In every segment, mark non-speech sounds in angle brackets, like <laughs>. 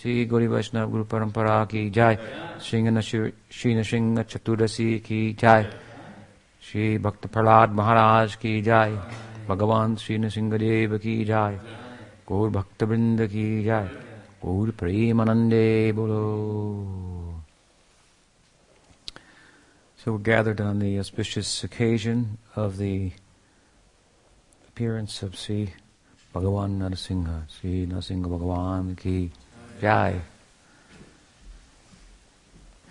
श्री गौरी वैष्णव गुरु परंपरा की जय सिंह श्री नृसिंह चतुर्दशी की जय श्री भक्त प्रहलाद महाराज की जय भगवान श्री नृसिंह देव की जय गौर भक्त वृंद की जय गौर प्रेमानंदे बोलो So we're gathered on the auspicious occasion of the appearance of Sri Bhagavan Narasimha, Sri Narasimha Bhagavan ki Jai.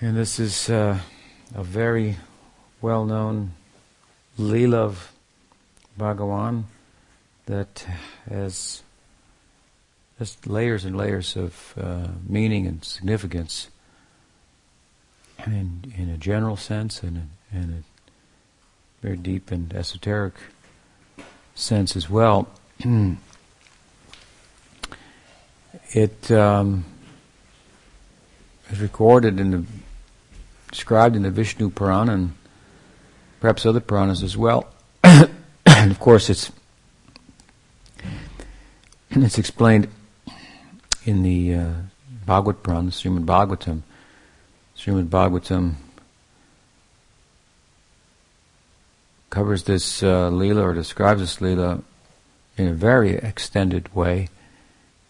And this is uh, a very well-known Leela of Bhagavan that has just layers and layers of uh, meaning and significance in, in a general sense and in, in a very deep and esoteric sense as well. <clears throat> it um, is recorded the described in the Vishnu Purana and perhaps other Puranas as well. <coughs> and of course, it's it's explained in the uh, Bhagavad Purana, Srimad Bhagavatam, Srimad Bhagavatam covers this uh, Leela or describes this Leela in a very extended way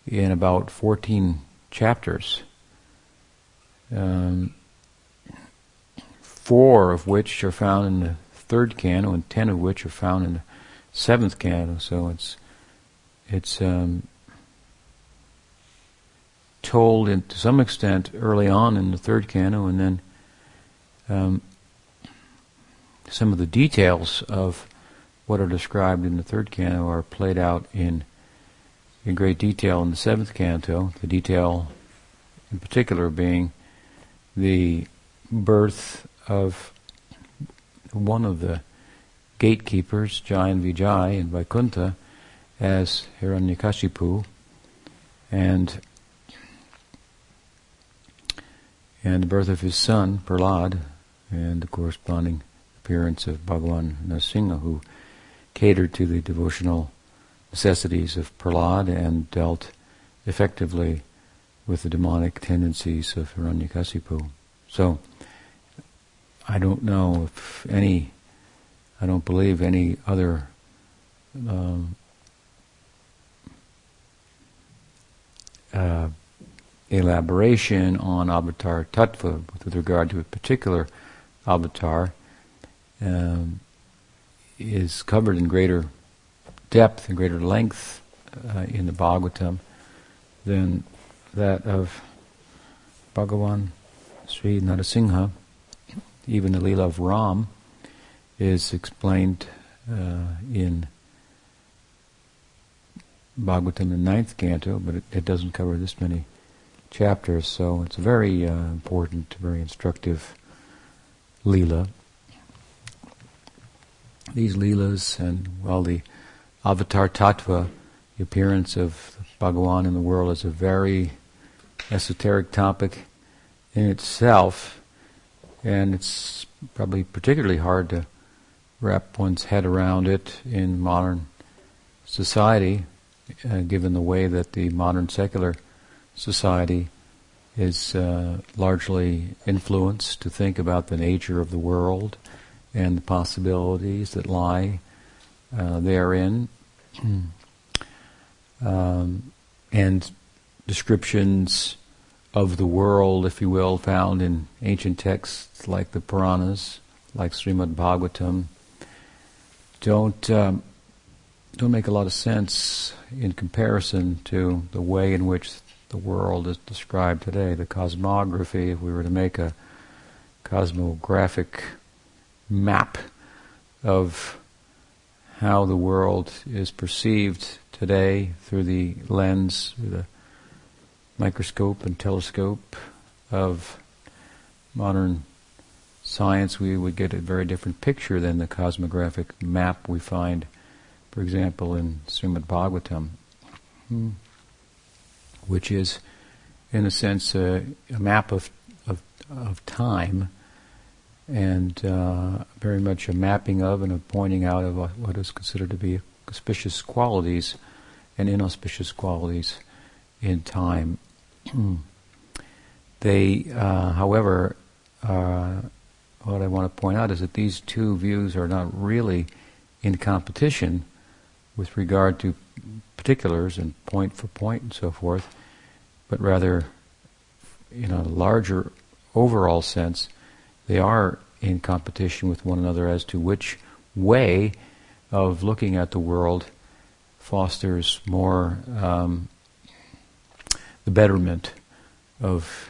in about 14 chapters. Um, four of which are found in the third canto and ten of which are found in the seventh canto. So it's it's um, told in, to some extent early on in the third canto, and then um, some of the details of what are described in the third canto are played out in in great detail in the seventh canto. The detail, in particular, being the birth of one of the gatekeepers, Jayan Vijay in Vaikuntha, as Hiranyakashipu, and and the birth of his son, Prahlad, and the corresponding appearance of Bhagavan Narasimha, who catered to the devotional necessities of Prahlad and dealt effectively with the demonic tendencies of Hiranyakasipu. So, I don't know if any, I don't believe any other um, uh, elaboration on avatar tattva with regard to a particular avatar um, is covered in greater depth and greater length uh, in the Bhagavatam than that of Bhagavan Sri Narasimha. Even the Leela of Ram is explained uh, in Bhagavatam, the ninth canto, but it, it doesn't cover this many chapters, so it's a very uh, important, very instructive Leela. These Leelas and, well, the Avatar Tattva, the appearance of Bhagawan in the world, is a very esoteric topic in itself, and it's probably particularly hard to wrap one's head around it in modern society, uh, given the way that the modern secular society is uh, largely influenced to think about the nature of the world and the possibilities that lie uh, therein, um, and descriptions of the world, if you will, found in ancient texts like the Puranas, like Srimad Bhagavatam, don't um, don't make a lot of sense in comparison to the way in which the world is described today. The cosmography, if we were to make a cosmographic map of how the world is perceived today through the lens, through the microscope and telescope of modern science, we would get a very different picture than the cosmographic map we find, for example, in Srimad Bhagavatam. Hmm which is, in a sense, a, a map of, of, of time and uh, very much a mapping of and a pointing out of what is considered to be auspicious qualities and inauspicious qualities in time. <clears throat> They, uh, however, uh, what I want to point out is that these two views are not really in competition with regard to particulars and point for point and so forth, but rather, in a larger overall sense, they are in competition with one another as to which way of looking at the world fosters more um, the betterment of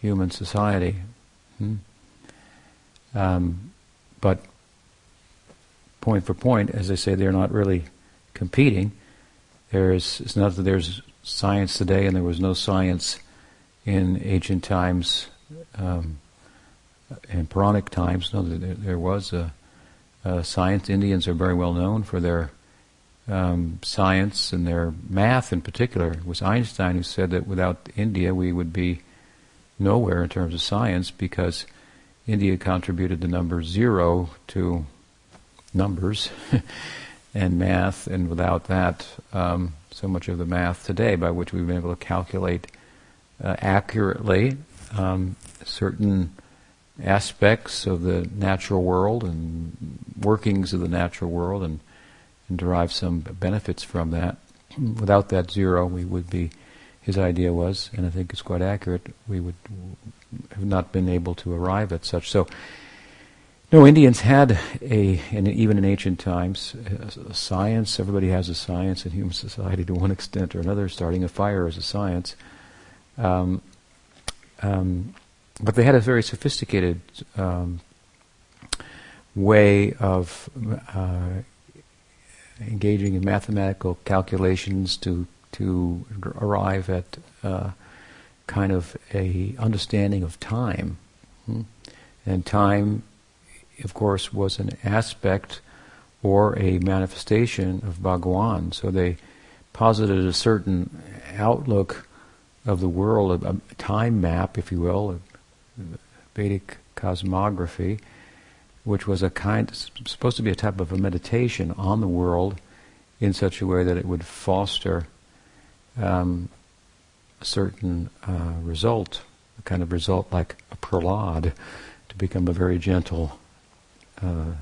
human society. Hmm? Um, but point for point, as I say, they're not really competing. There's it's not that there's science today and there was no science in ancient times um, in Puranic times. No, there, there was a, a, science. Indians are very well known for their um, science and their math in particular. It was Einstein who said that without India we would be nowhere in terms of science because India contributed the number zero to numbers <laughs> and math, and without that, um, so much of the math today by which we've been able to calculate uh, accurately um, certain aspects of the natural world and workings of the natural world and, and derive some benefits from that. Without that zero, we would be, his idea was, and I think it's quite accurate, we would have not been able to arrive at such. So, no, Indians had a, and even in ancient times, a science. Everybody has a science in human society to one <laughs> extent or another. Starting a fire is a science. Um, um, but they had a very sophisticated um, way of uh, engaging in mathematical calculations to to arrive at uh, kind of a understanding of time, and time, of course, was an aspect or a manifestation of Bhagawan. So they posited a certain outlook of the world, a time map, if you will, Vedic cosmography, which was a kind, supposed to be a type of a meditation on the world in such a way that it would foster um, a certain uh, result, a kind of result like a prahlad, to become a very gentle uh,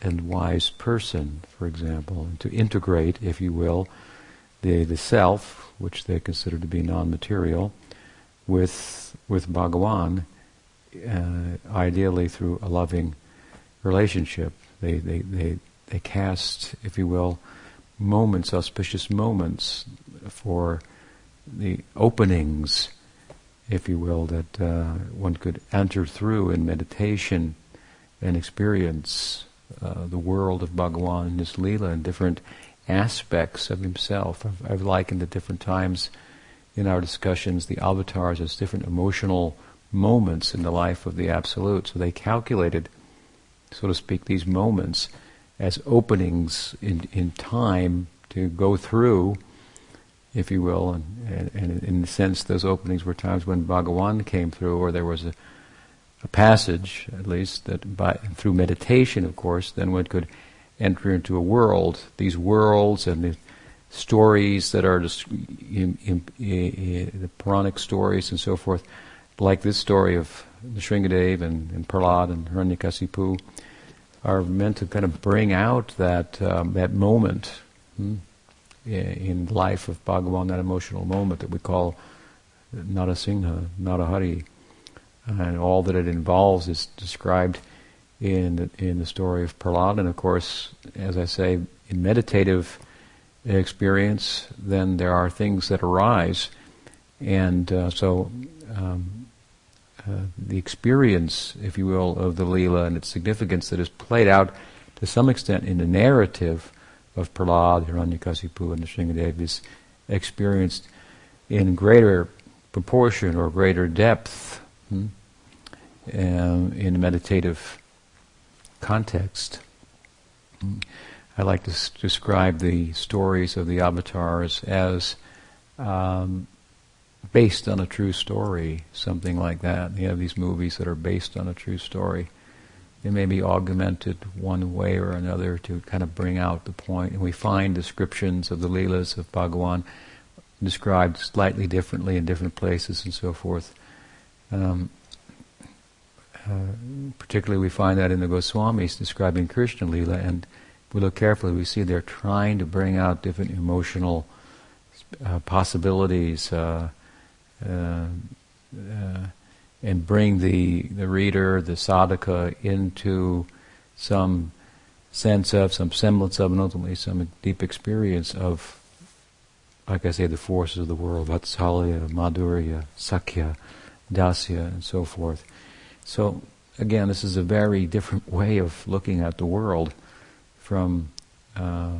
and wise person, for example, and to integrate, if you will, the the self, which they consider to be non-material, with with Bhagawan, uh, ideally through a loving relationship. They, they, they, they cast, if you will, moments, auspicious moments for the openings, if you will, that uh, one could enter through in meditation and experience uh, the world of Bhagawan and his Leela and different aspects of himself. I've, I've likened at different times in our discussions the avatars as different emotional moments in the life of the Absolute. So they calculated, so to speak, these moments as openings in, in time to go through, if you will, and, and, and in a sense, those openings were times when Bhagawan came through, or there was a, a passage, at least, that by, through meditation, of course, then one could enter into a world. These worlds and the stories that are just in, in, in, the Puranic stories and so forth like this story of the Nrsingadev and, and Prahlad and Hiranyakasipu, are meant to kind of bring out that um, that moment hmm, in life of Bhagavan, that emotional moment that we call Narasingha, Narahari, and all that it involves is described in the, in the story of Prahlad. And of course, as I say, in meditative experience, then there are things that arise, and uh, so um, uh, the experience, if you will, of the Leela and its significance that is played out to some extent in the narrative of Prahlad, Hiranyakasipu, and the Nrsingadev is experienced in greater proportion or greater depth hmm, in a meditative context. Hmm. I like to s- describe the stories of the avatars as um, based on a true story, something like that. You have these movies that are based on a true story. They may be augmented one way or another to kind of bring out the point. And we find descriptions of the Leelas of Bhagawan described slightly differently in different places and so forth. Um, uh, particularly, we find that in the Goswamis describing Krishna Lila, and if we look carefully, we see they're trying to bring out different emotional uh, possibilities uh, uh, uh and bring the, the reader, the sadhaka, into some sense of, some semblance of, and ultimately some deep experience of, like I say, the forces of the world, Vatsalya, Madhurya, Sakya, Dasya, and so forth. So, again, this is a very different <laughs> way of looking at the world from uh,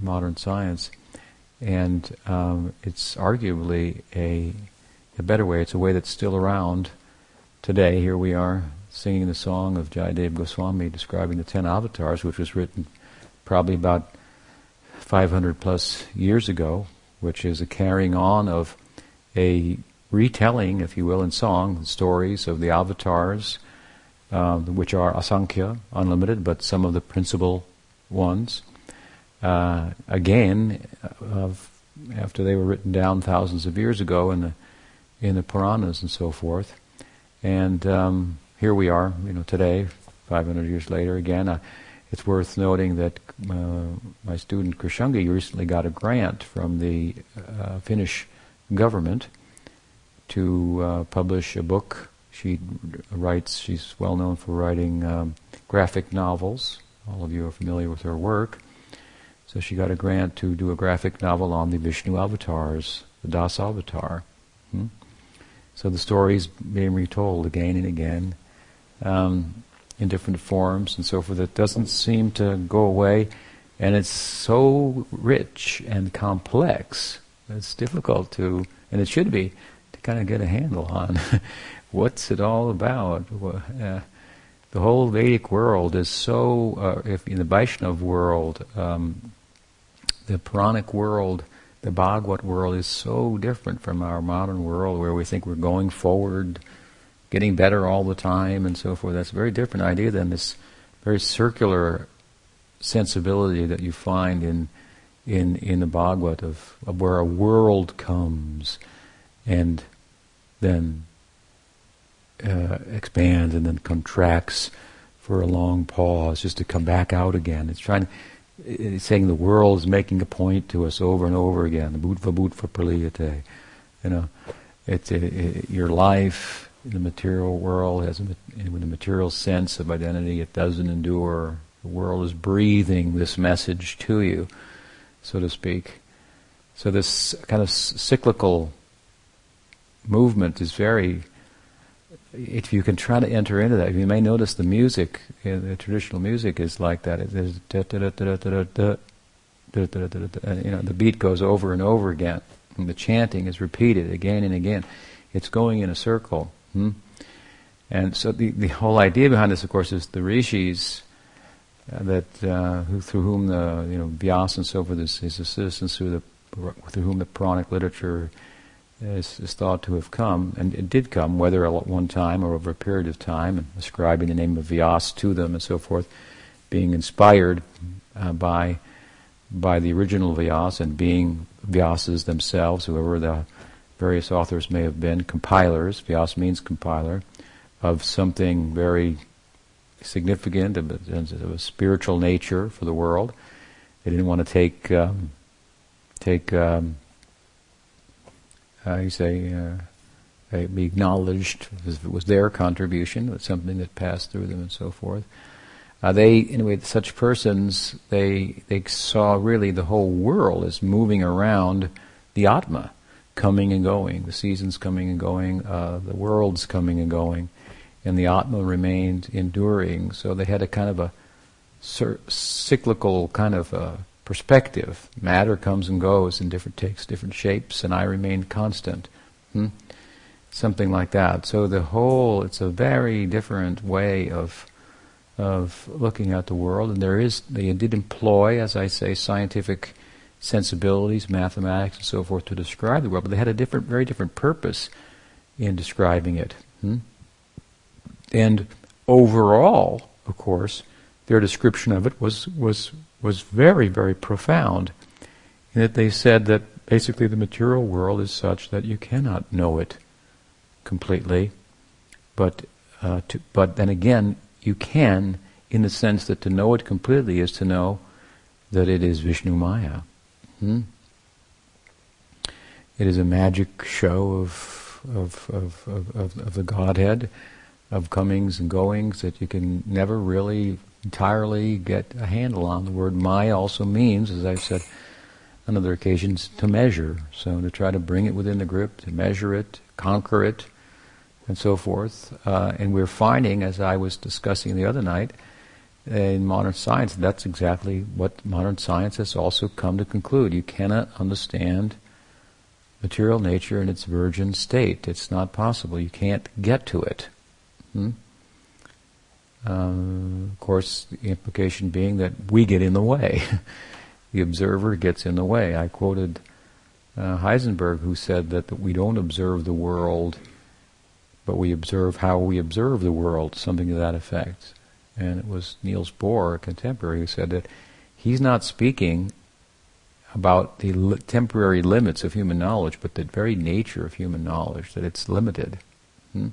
modern science, and um, it's arguably a, a better way. It's a way that's still around today. Here we are singing the song of Jayadev Goswami describing the ten avatars, which was written probably about 500 plus years ago, which is a carrying on of a retelling, if you will, in song, the stories of the avatars, uh, which are asankhya, unlimited, but some of the principal ones. Uh, again, of, after they were written down thousands of years ago in the in the Puranas and so forth, and um, here we are, you know, today, 500 years later. Again, uh, it's worth noting that uh, my student Krishangi recently got a grant from the uh, Finnish government to uh, publish a book. She writes. She's well known for writing um, graphic novels. All of you are familiar with her work. So she got a grant to do a graphic novel on the Vishnu avatars, the Das avatar. Hmm? So the story's being retold again and again um, in different forms and so forth. It doesn't seem to go away, and it's so rich and complex. That it's difficult to, and it should be, to kind of get a handle on <laughs> what's it all about. Uh, the whole Vedic world is so, uh, if in the Vaishnav world, um, the Puranic world, the Bhagavad world is so different from our modern world where we think we're going forward, getting better all the time and so forth. That's a very different idea than this very circular sensibility that you find in in in the Bhagavad of, of where a world comes and then uh, expands and then contracts for a long pause just to come back out again. It's trying, it's saying the world is making a point to us over and over again. Bhutva bhutva praliyate. You know, it's it, it, your life in the material world has a, with a material sense of identity. It doesn't endure. The world is breathing this message to you, so to speak. So this kind of cyclical movement is very if you can try to enter into that, you may notice the music, the traditional music is like that. There's you know, the beat goes over and over again, and the chanting is repeated again and again. It's going in a circle. Hmm? And so the, the whole idea behind this, of course, is the rishis uh, that uh, who, through whom the you know Vyas and so forth, his, his assistants, through the through whom the Puranic literature is, is, thought to have come, and it did come, whether at one time or over a period of time, and ascribing the name of Vyas to them and so forth, being inspired uh, by by the original Vyas and being Vyasas themselves, whoever the various authors may have been, compilers, Vyas means compiler, of something very significant, of a, of a spiritual nature for the world. They didn't want to take um, take um, uh, you say, uh, be acknowledged as if it was their contribution, was something that passed through them and so forth. Uh, they, anyway, such persons, they they saw really the whole world as moving around the Atma, coming and going, the seasons coming and going, uh, the worlds coming and going, and the Atma remained enduring. So they had a kind of a cyclical kind of uh, perspective. Matter comes and goes and different takes different shapes, and I remain constant. Hmm? Something like that. So the whole, it's a very different way of of looking at the world, and there is they did employ, as I say, scientific sensibilities, mathematics, and so forth to describe the world, but they had a different, very different purpose in describing it. Hmm? And overall, of course, their description of it was was was very, very profound in that they said that basically the material world is such that you cannot know it completely. But uh, to, but then again, you can, in the sense that to know it completely is to know that it is Vishnu Maya. Hmm? It is a magic show of of, of, of, of, the Godhead, of comings and goings that you can never really entirely get a handle on. The word Maya also means, as I've said on other occasions, to measure. So to try to bring it within the grip, to measure it, conquer it, and so forth. Uh, and we're finding, as I was discussing the other night, in modern science, that's exactly what modern science has also come to conclude. You cannot understand material nature in its virgin state. It's not possible. You can't get to it. Hmm? Uh, of course, the implication being that we get in the way. <laughs> the observer gets in the way. I quoted uh, Heisenberg, who said that, that we don't observe the world, but we observe how we observe the world, something to that effect. And it was Niels Bohr, a contemporary, who said that he's not speaking about the li- temporary limits of human knowledge, but the very nature of human knowledge, that it's limited. Hmm?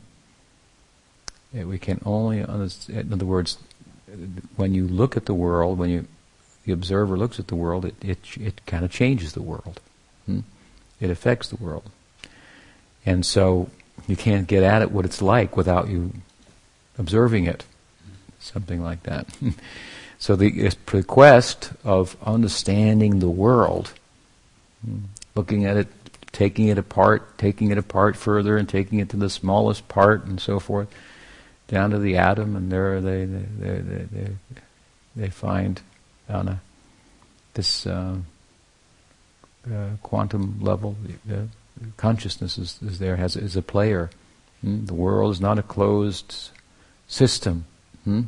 We can only, in other words, when you look at the world, when you the observer looks at the world, it it, it kind of changes the world. Hmm? It affects the world, and so you can't get at it what it's like without you observing it, something like that. <laughs> So the quest of understanding the world, looking at it, taking it apart, taking it apart further, and taking it to the smallest part, and so forth, down to the atom, and there they they they they, they find on a this uh, uh, quantum level. Uh, consciousness is, is there has is a player. Hmm? The world is not a closed system. Hmm?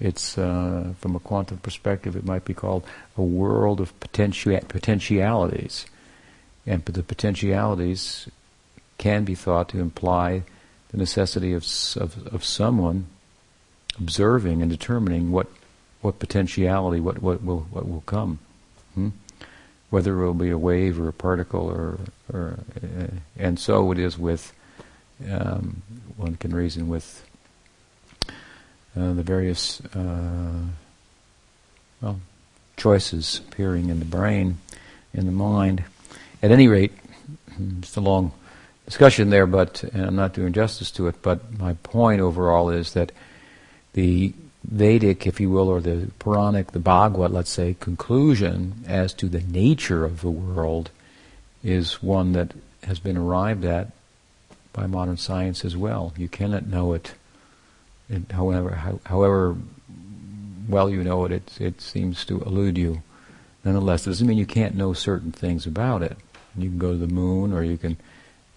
It's uh, from a quantum perspective, it might be called a world of potentia- potentialities, and the potentialities can be thought to imply the necessity of, of, of someone observing and determining what what potentiality, what what will what will come, hmm? whether it will be a wave or a particle, or or uh, and so it is with um, one can reason with uh, the various uh, well choices appearing in the brain, in the mind. At any rate, it's a long discussion there, but I'm not doing justice to it. But my point overall is that the Vedic, if you will, or the Puranic, the Bhagavad, let's say, conclusion as to the nature of the world is one that has been arrived at by modern science as well. You cannot know it however, how, however well you know it, it, it seems to elude you. Nonetheless, it doesn't mean you can't know certain things about it. You can go to the moon, or you can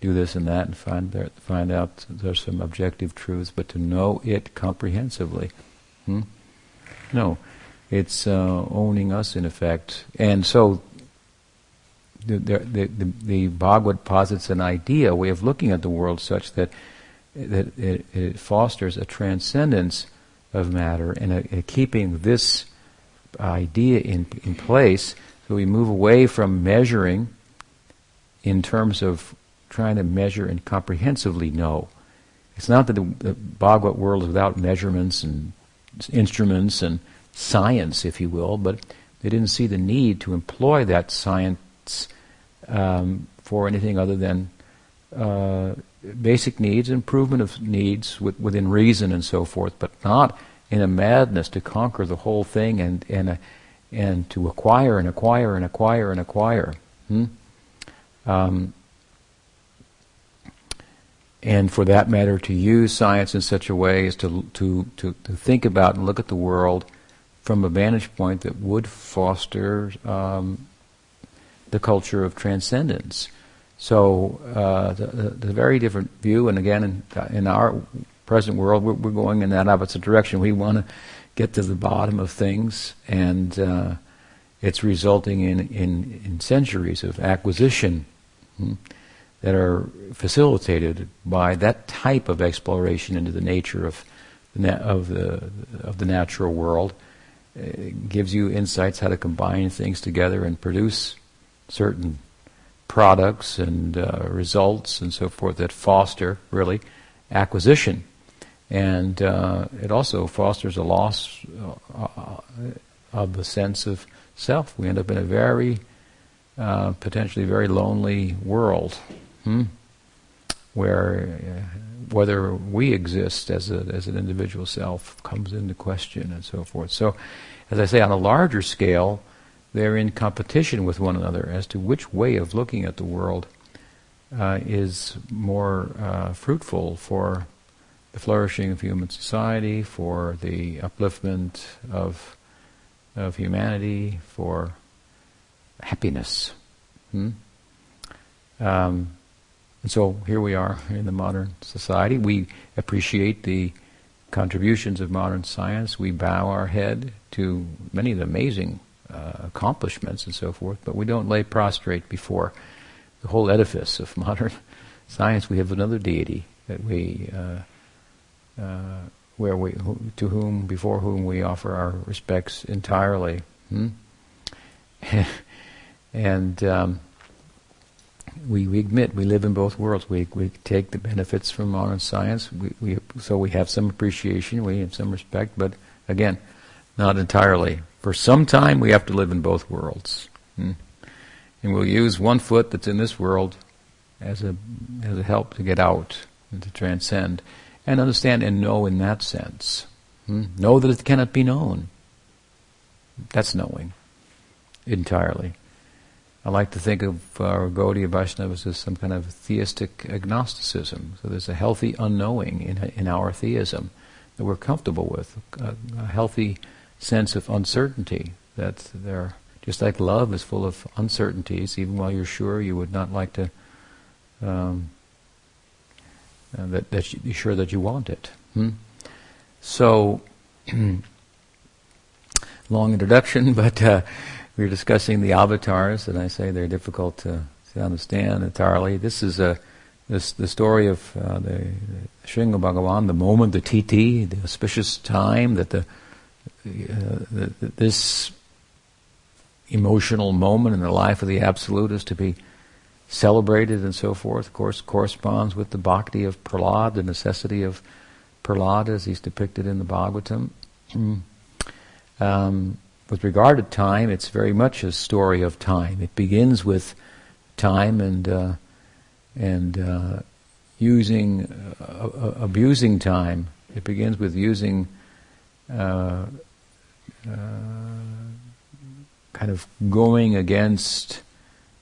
do this and that, and find there, find out there's some objective truths. But to know it comprehensively, hmm? no, it's uh, owning us in effect. And so, the, the, the, the Bhagavad posits an idea, a way of looking at the world, such that that it, it fosters a transcendence of matter and a, a keeping this idea in, in place. So we move away from measuring in terms of trying to measure and comprehensively know. It's not that the, the world is without measurements and instruments and science, if you will, but they didn't see the need to employ that science um, for anything other than uh, basic needs, improvement of needs with, within reason and so forth, but not in a madness to conquer the whole thing and and uh, and to acquire and acquire and acquire and acquire. Hmm? Um, and for that matter, to use science in such a way as to, to, to, to think about and look at the world from a vantage point that would foster um, the culture of transcendence. So uh, the, the, the, very different view, and again, in, in our present world, we're, we're, going in that opposite direction. We want to get to the bottom of things, and uh, it's resulting in, in, in, centuries of acquisition hmm, that are facilitated by that type of exploration into the nature of the, na- of the, of the natural world. It gives you insights how to combine things together and produce certain products and uh, results and so forth that foster really acquisition. And uh, it also fosters a loss uh, of the sense of self. We end up in a very, uh, potentially very lonely world, hmm? where uh, whether we exist as, a, as an individual self comes into question and so forth. So, as I say, on a larger scale, they're in competition with one another as to which way of looking at the world uh, is more uh, fruitful for the flourishing of human society, for the upliftment of of humanity, for happiness. Hmm? Um, and so here we are in the modern society. We appreciate the contributions of modern science. We bow our head to many of the amazing uh, accomplishments and so forth, but we don't lay prostrate before the whole edifice of <laughs> modern science. We have another deity that we, uh, uh, where we, to whom, before whom we offer our respects entirely. Hmm? <laughs> and um, we, we admit we live in both worlds. We we take the benefits from modern science. We, we so we have some appreciation, we have some respect, but again, not entirely. For some time, we have to live in both worlds. Hmm? and we'll use one foot that's in this world as a as a help to get out and to transcend and understand and know in that sense. Hmm? Know that it cannot be known. That's knowing entirely. I like to think of our Gaudiya Vaishnavas as some kind of theistic agnosticism. So there's a healthy unknowing in, in our theism that we're comfortable with, a, a healthy sense of uncertainty that there just like love is full of uncertainties, even while you're sure you would not like to, um, uh, that, that you're sure that you want it. Hmm? So, <clears throat> long introduction, <laughs> but uh, we are discussing the avatars, and I say they're difficult to, to understand entirely. This is a this the story of uh, the, the Nrsinga Bhagavan, the moment, the tithi, the auspicious time that the, uh, the, the this emotional moment in the life of the Absolute is to be celebrated and so forth, of course, corresponds with the bhakti of Prahlad, the necessity of Prahlad as he's depicted in the Bhagavatam. <clears throat> um, with regard to time, it's very much a story of time. It begins with time and uh, and uh, using uh, abusing time. It begins with using uh, uh, kind of going against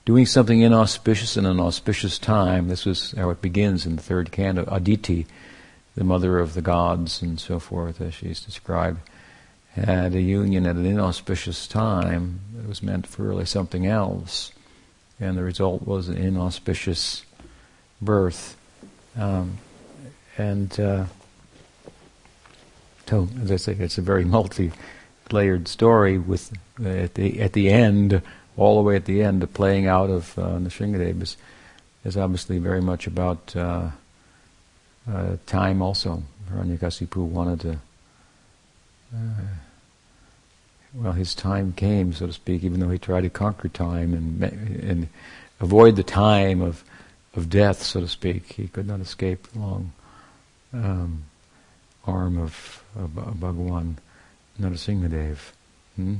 doing something inauspicious in an auspicious time. This was how it begins in the third canto. Aditi, the mother of the gods and so forth, as she's described, had a union at an inauspicious time that was meant for really something else, and the result was an inauspicious birth. Um, and uh, so, as I say, it's a very <laughs> multi layered story with uh, at the at the end, all the way at the end, the playing out of uh, Nrsingadev is, is obviously very much about uh, uh, time. Also, Hiranyakasipu wanted to. Uh, well, his time came, so to speak, even though he tried to conquer time and and avoid the time of of death, so to speak. He could not escape the long um, arm of, of, of Bhagawan. Narasimhadev. Hmm?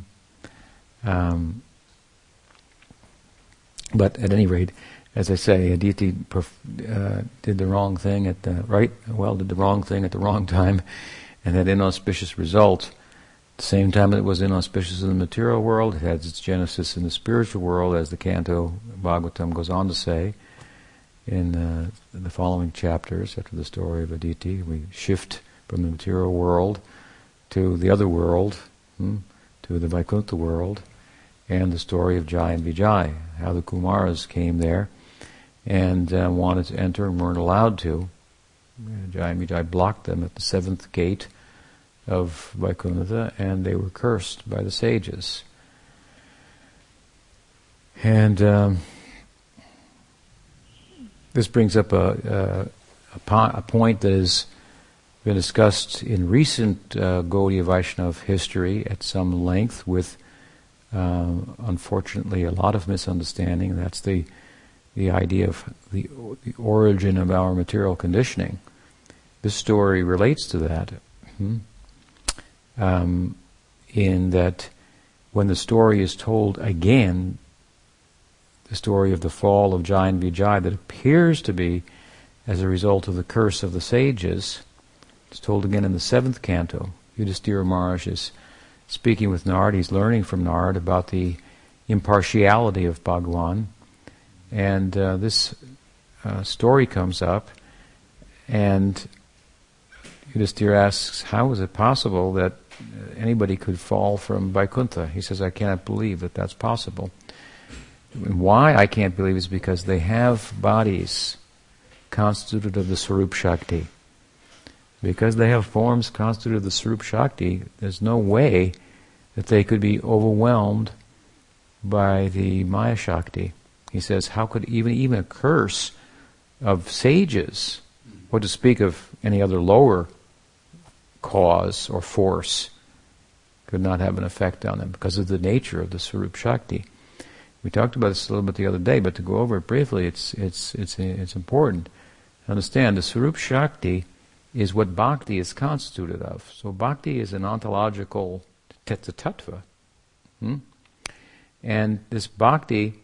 Um, but at any rate, as I say, Aditi perf- uh, did the wrong thing at the right, well, did the wrong thing at the wrong time, and had inauspicious result. At the same time, it was inauspicious in the material world. It has its genesis in the spiritual world, as the Canto Bhagavatam goes on to say in, uh, in the following chapters after the story of Aditi. We shift from the material world to the other world, hmm, to the Vaikuntha world, and the story of Jai and Vijay, how the Kumaras came there and uh, wanted to enter and weren't allowed to. Vijay blocked them at the seventh gate of Vaikuntha, and they were cursed by the sages. And um, this brings up a, a, a, po- a point that is been discussed in recent uh, Gaudiya Vaishnava history at some length with, uh, unfortunately, a lot of misunderstanding. That's the the idea of the, the origin of our material conditioning. This story relates to that. Hmm? Um, in that when the story is told again, the story of the fall of and Vijay that appears to be as a result of the curse of the sages, it's told again in the seventh canto. Yudhishthira Maharaj is speaking with Nard, he's learning from Nard about the impartiality of Bhagwan. And uh, this uh, story comes up, and Yudhishthira asks, How is it possible that uh, anybody could fall from Vaikuntha? He says, I cannot believe that that's possible. Why I can't believe is because they have bodies constituted of the Swarup Shakti. Because they have forms constituted of the Swarup Shakti, there's no way that they could be overwhelmed by the Maya Shakti. He says, how could even even a curse of sages, or to speak of any other lower cause or force, could not have an effect on them because of the nature of the Swarup Shakti. We talked about this a little bit the other day, but to go over it briefly, it's it's it's it's important. Understand the Swarup Shakti is what bhakti is constituted of. So bhakti is an ontological tattva. Hmm? And this bhakti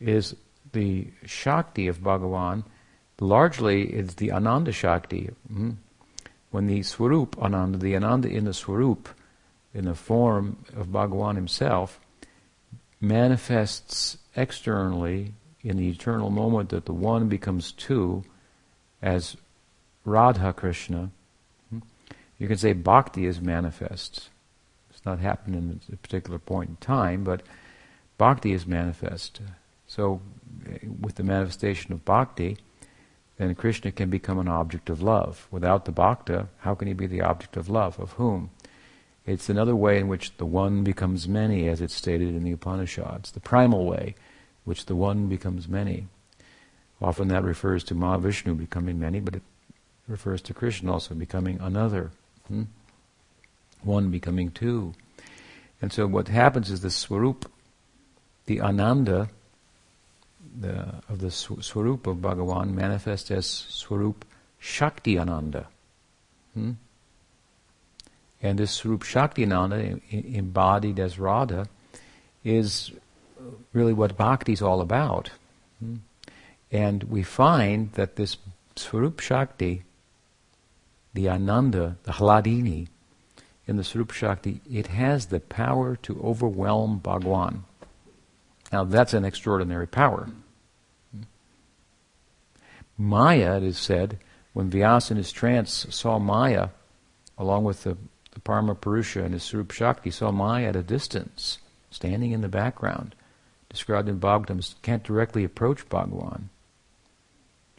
is the Shakti of Bhagavan. Largely, it's the Ananda Shakti. Hmm? When the Swarup, Ananda, the Ananda in the Swarup, in the form of Bhagavan himself, manifests externally in the eternal moment that the one becomes two as Radha Krishna. Hmm? You can say bhakti is manifest. It's not happening at a particular point in time, but bhakti is manifest. So, with the manifestation of bhakti, then Krishna can become an object of love. Without the bhakta, how can he be the object of love? Of whom? It's another way in which the one becomes many, as it's stated in the Upanishads, the primal way, which the one becomes many. Often that refers to Mahavishnu becoming many, but it refers to Krishna also becoming another. Hmm? One becoming two. And so what happens is the Swarup, the Ananda the, of the Swarup of Bhagavan manifests as Swarup Shakti Ananda. Hmm? And this Swarup Shakti Ananda, embodied as Radha, is really what bhakti is all about. Hmm? And we find that this Swarup Shakti, the Ananda, the Hladini, in the Swarup Shakti, it has the power to overwhelm Bhagwan. Now that's an extraordinary power. Maya, it is said, when Vyasa in his trance saw Maya, along with the the Parama Purusha and his Swarup Shakti saw Maya at a distance, standing in the background, described in Bhagavatam, can't directly approach Bhagavan.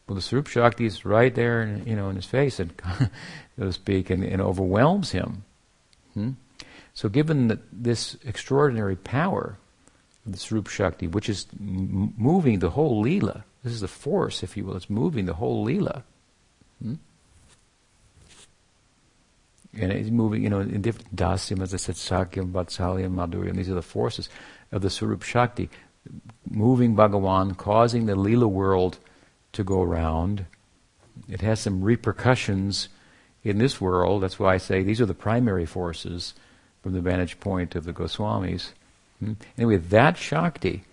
Well, the Swarup Shakti is right there, in, you know, in his face, and <laughs> so to speak, and, and overwhelms him. Hmm? So, given that this extraordinary power of the Swarup Shakti, which is m- moving the whole Leela, this is the force, if you will, it's moving the whole Leela. Hmm? and it's moving, you know, in different dasyam, as I said, sakyam, vatsalyam, madhuryam. These are the forces of the Swarup Shakti, moving Bhagawan, causing the Leela world to go round. It has some repercussions in this world. That's why I say these are the primary forces from the vantage point of the Goswamis. Hmm? Anyway, that Shakti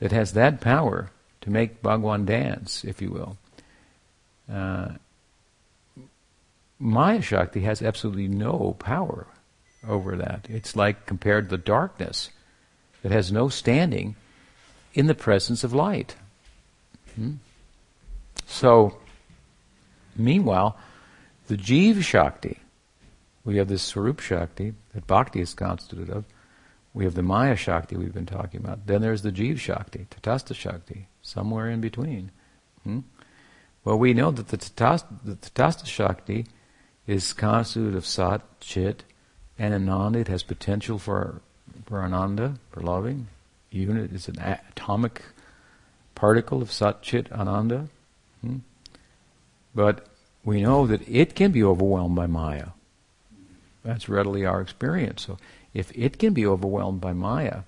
that has that power to make Bhagwan dance, if you will, uh, Maya Shakti has absolutely no power over that. It's like compared to the darkness that has no standing in the presence of light. Hmm? So, meanwhile, the Jiva Shakti, we have this Swarup Shakti that Bhakti is constituted of. We have the Maya Shakti we've been talking about. Then there's the Jiva Shakti, Tatastha Shakti, somewhere in between. Hmm? Well, we know that the Tatastha Shakti is constituted of Sat, Chit, and Ananda. It has potential for, for Ananda, for loving. Unit is an atomic particle of Sat, Chit, Ananda. Hmm? But we know that it can be overwhelmed by Maya. That's readily our experience. So if it can be overwhelmed by Maya,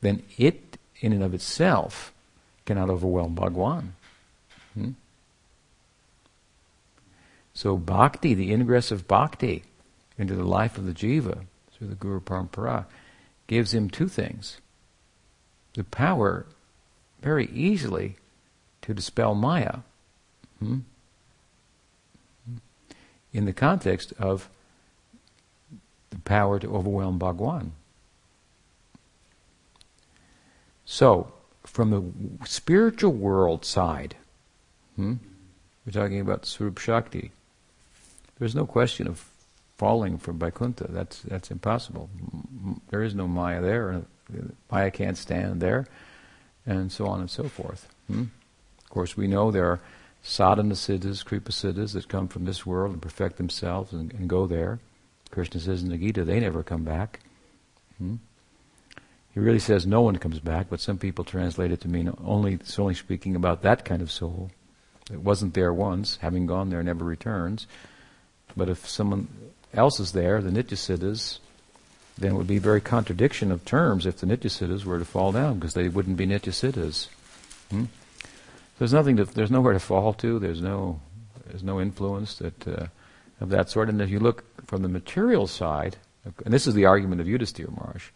then it, in and of itself, cannot overwhelm Bhagwan. Hmm? So bhakti, the ingress of bhakti into the life of the jiva through the Guru Parampara, gives him two things. The power very easily to dispel Maya. Hmm? In the context of the power to overwhelm Bhagwan. So, from the spiritual world side, hmm, we're talking about Swarup Shakti. There's no question of falling from Vaikuntha. That's that's impossible. There is no Maya there. Maya can't stand there, and so on and so forth. Hmm? Of course, we know there are sadhana siddhas, kripa siddhas that come from this world and perfect themselves and, and go there. Krishna says in the Gita, they never come back. Hmm? He really says no one comes back, but some people translate it to mean only it's only speaking about that kind of soul. It wasn't there once, having gone there never returns. But if someone else is there, the Nityasiddhas, then it would be very contradiction of terms if the Nityasiddhas were to fall down, because they wouldn't be Nityasiddhas. Hmm? There's nothing to, there's nowhere to fall to. There's no, there's no influence that uh, of that sort. And if you look from the material side, and this is the argument of Yudhisthira Maharaj,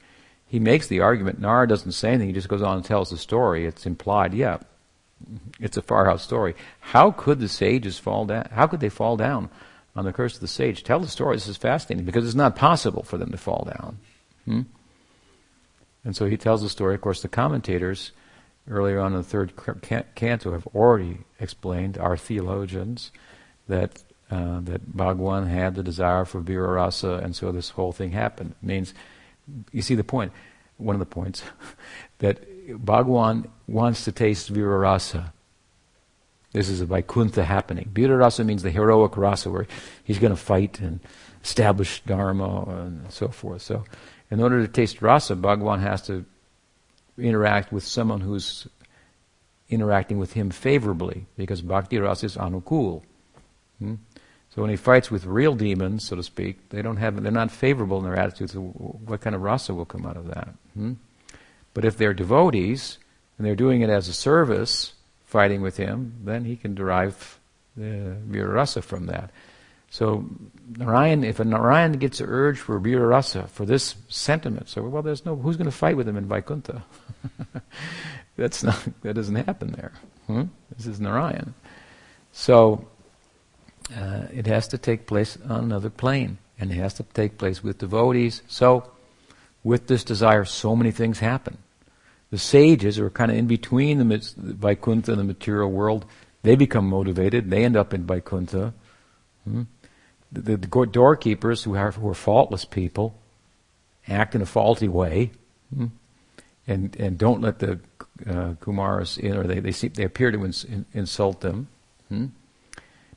he makes the argument. Nara doesn't say anything. He just goes on and tells the story. It's implied. Yeah, it's a far out story. How could the sages fall down? How could they fall down on the curse of the sage? Tell the story. This is fascinating because it's not possible for them to fall down. Hmm? And so he tells the story. Of course, the commentators earlier on in the third canto have already explained, our theologians, that uh, that Bhagwan had the desire for virarasa, and so this whole thing happened. It means you see the point, one of the points, <laughs> that Bhagwan wants to taste Virarasa. This is a Vaikuntha happening. Virarasa means the heroic rasa, where he's going to fight and establish Dharma and so forth. So, in order to taste rasa, Bhagwan has to interact with someone who's interacting with him favorably, because bhakti rasa is anukul. Hmm? So when he fights with real demons, so to speak, they don't have, they're not favorable in their attitudes. So what kind of rasa will come out of that? Hmm? But if they're devotees and they're doing it as a service, fighting with him, then he can derive the virarasa from that. So Narayan, if a Narayan gets an urge for virarasa, for this sentiment, so well, there's no who's going to fight with him in Vaikuntha. <laughs> That's not that doesn't happen there. Hmm? This is Narayan. So uh, it has to take place on another plane, and it has to take place with devotees. So, with this desire, so many things happen. The sages who are kind of in between the, Vaikuntha and the material world. They become motivated. They end up in Vaikuntha. Hmm? The, the, the, doorkeepers, who are, who are faultless people, act in a faulty way, hmm? and and don't let the uh, Kumaras in, or they they, they appear to ins, in, insult them. Hmm?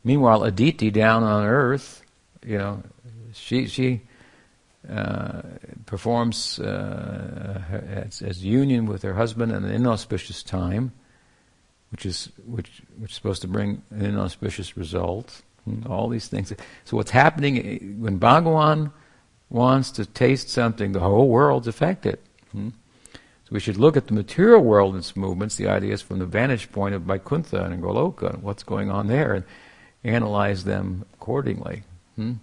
Meanwhile, Aditi down on earth, you know, she she uh, performs uh, as, as, union with her husband in an inauspicious time, which is which which is supposed to bring an inauspicious result. All these things. So what's happening when Bhagawan wants to taste something, the whole world's affected. Hmm? So we should look at the material world and its movements, the ideas from the vantage point of Vaikuntha and Goloka, and what's going on there. And analyze them accordingly. Hmm?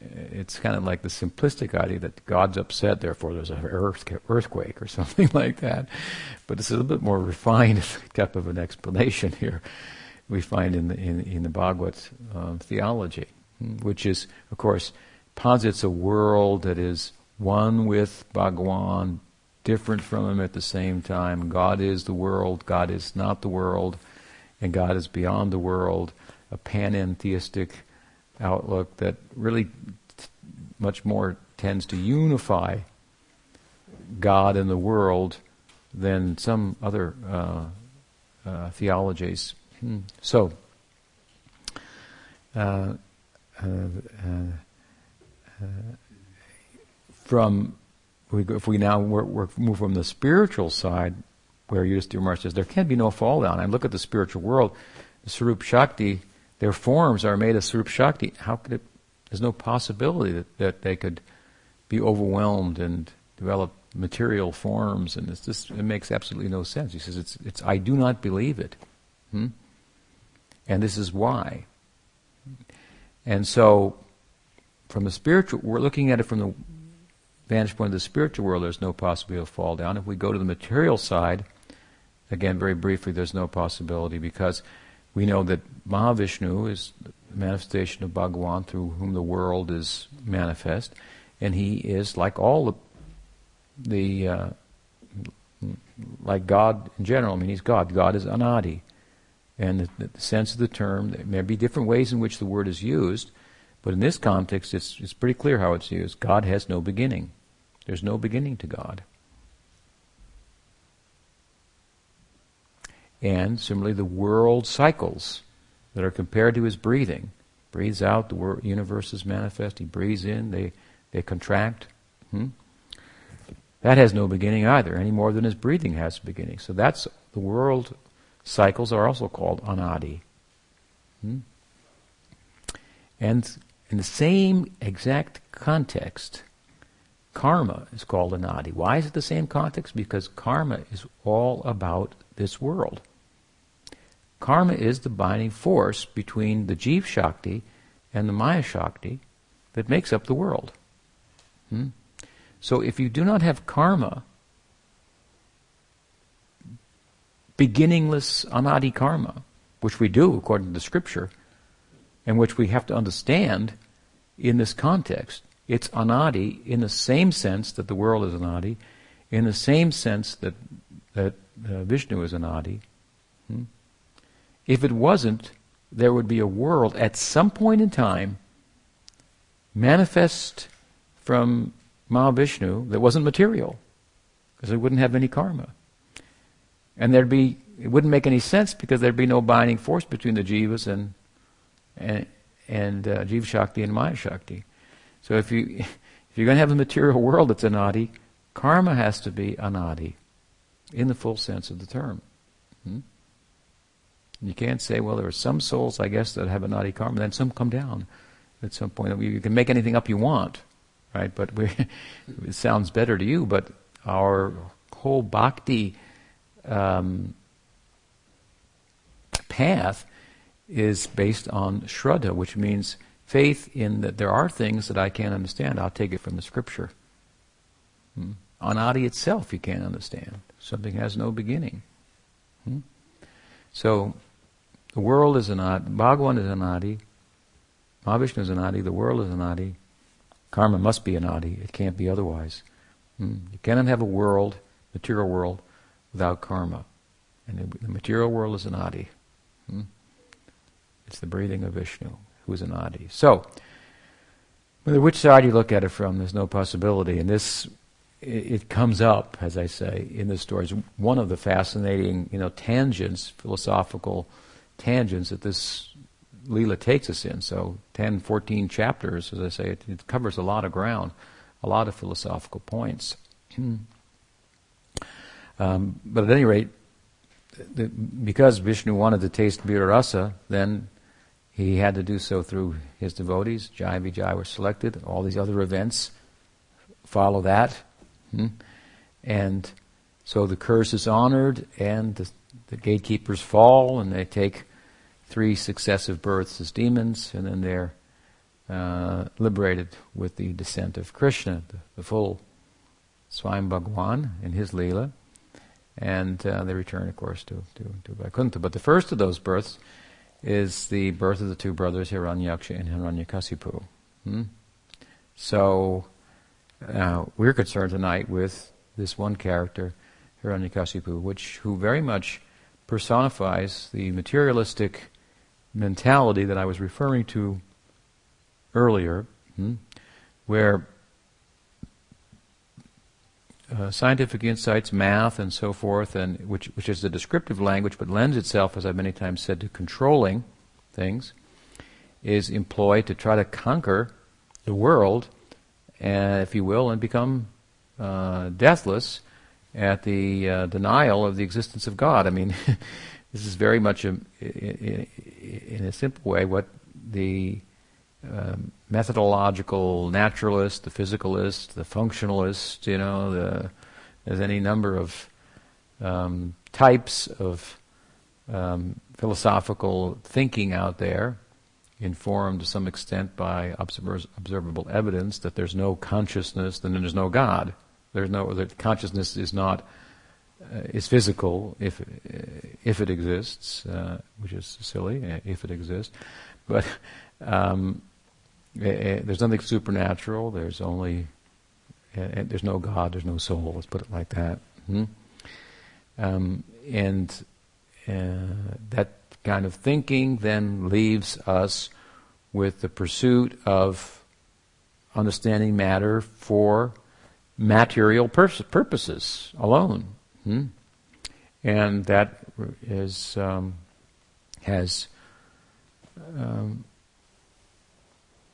It's kind of like the simplistic idea that God's upset, therefore there's an earthquake or <laughs> something like that. But it's a little bit more refined <laughs> type of an explanation here we find in the, in, in the Bhagavad uh, theology, hmm? which is, of course, posits a world that is one with Bhagwan, different from him at the same time. God is the world, God is not the world, and God is beyond the world a panentheistic outlook that really t- much more tends to unify God and the world than some other uh, uh, theologies. Hmm. So, uh, uh, uh from if we now move from the spiritual side, where Yudhisthira Maharaj says there can be no fall down, and look at the spiritual world, the Swarup Shakti their forms are made of Swarup Shakti. How could it? There's no possibility that, that they could be overwhelmed and develop material forms, and it's just it makes absolutely no sense. He says it's it's I do not believe it, hmm? and this is why. And so, from the spiritual, we're looking at it from the vantage point of the spiritual world, there's no possibility of fall down. If we go to the material side, again, very briefly, there's no possibility because we know that Mahavishnu is the manifestation of Bhagawan through whom the world is manifest, and he is like all the, the uh, like God in general. I mean, he's God. God is anadi. And the, the, sense of the term, there may be different ways in which the word is used, but in this context, it's, it's pretty clear how it's used. God has no beginning. There's no beginning to God. And similarly, the world cycles that are compared to his breathing. Breathes out, the wor- universe is manifest. He breathes in, they, they contract. Hmm? That has no beginning either, any more than his breathing has a beginning. So that's the world cycles are also called anadi. Hmm? And in the same exact context, karma is called anadi. Why is it the same context? Because karma is all about this world. Karma is the binding force between the Jiv Shakti and the Maya Shakti that makes up the world. Hmm? So if you do not have karma, beginningless anadi karma, which we do according to the scripture, and which we have to understand in this context, it's anadi in the same sense that the world is anadi, in the same sense that that uh, Vishnu is anadi. Hmm? If it wasn't, there would be a world at some point in time manifest from Mahavishnu that wasn't material, because it wouldn't have any karma. And there'd be it wouldn't make any sense because there'd be no binding force between the jivas and and and uh, Jiva Shakti and Maya Shakti. So if you <laughs> if you're going to have a material world that's anadi, karma has to be anadi, in the full sense of the term. Hmm? You can't say, well, there are some souls, I guess, that have anadi karma, then some come down at some point. You can make anything up you want, right? But <laughs> it sounds better to you. But our whole bhakti um, path is based on shraddha, which means faith in that there are things that I can't understand. I'll take it from the scripture. Hmm? Anadi itself you can't understand. Something has no beginning. Hmm? So the world is anadi, Bhagawan is anadi, Mahavishnu is anadi, the world is anadi, karma must be anadi, it can't be otherwise. Hmm? You cannot have a world, material world, without karma. And the material world is anadi. Hmm? It's the breathing of Vishnu, who is anadi. So, whether which side you look at it from, there's no possibility. And this, it, comes up, as I say, in the stories. One of the fascinating, you know, tangents, philosophical tangents that this Leela takes us in. So 10, 14 chapters, as I say, it, it covers a lot of ground, a lot of philosophical points. <clears throat> um, but at any rate, the, because Vishnu wanted to taste Virarasa, then he had to do so through his devotees. Jai Vijay were selected. All these other events follow that. Hmm? And so the curse is honored, and the, the gatekeepers fall, and they take three successive births as demons, and then they're uh, liberated with the descent of Krishna, the, the full Swayam Bhagwan in his Leela and uh, they return, of course, to, to, to Vaikuntha. But the first of those births is the birth of the two brothers, Hiranyaksha and Hiranyakasipu. Hmm? So uh, we're concerned tonight with this one character, Hiranyakasipu, which who very much personifies the materialistic mentality that I was referring to earlier, hmm? where uh, scientific insights, math, and so forth, and which which is a descriptive language, but lends itself, as I've many times said, to controlling things, is employed to try to conquer the world, uh, if you will, and become uh, deathless at the uh, denial of the existence of God. I mean, <laughs> this is very much, a, in, a simple way, what the um, methodological naturalist, the physicalist, the functionalist, you know, the, there's any number of um, types of um, philosophical thinking out there. Informed to some extent by observable evidence that there's no consciousness, then there's no God. There's no that consciousness is not uh, is physical if uh, if it exists, uh, which is silly uh, if it exists, but um, eh, eh, there's nothing supernatural. There's only eh, there's no God. There's no soul. Let's put it like that. Hmm? Um, and uh, that kind of thinking then leaves us with the pursuit of understanding matter for material pur- purposes alone. Hmm? And that is um, has um,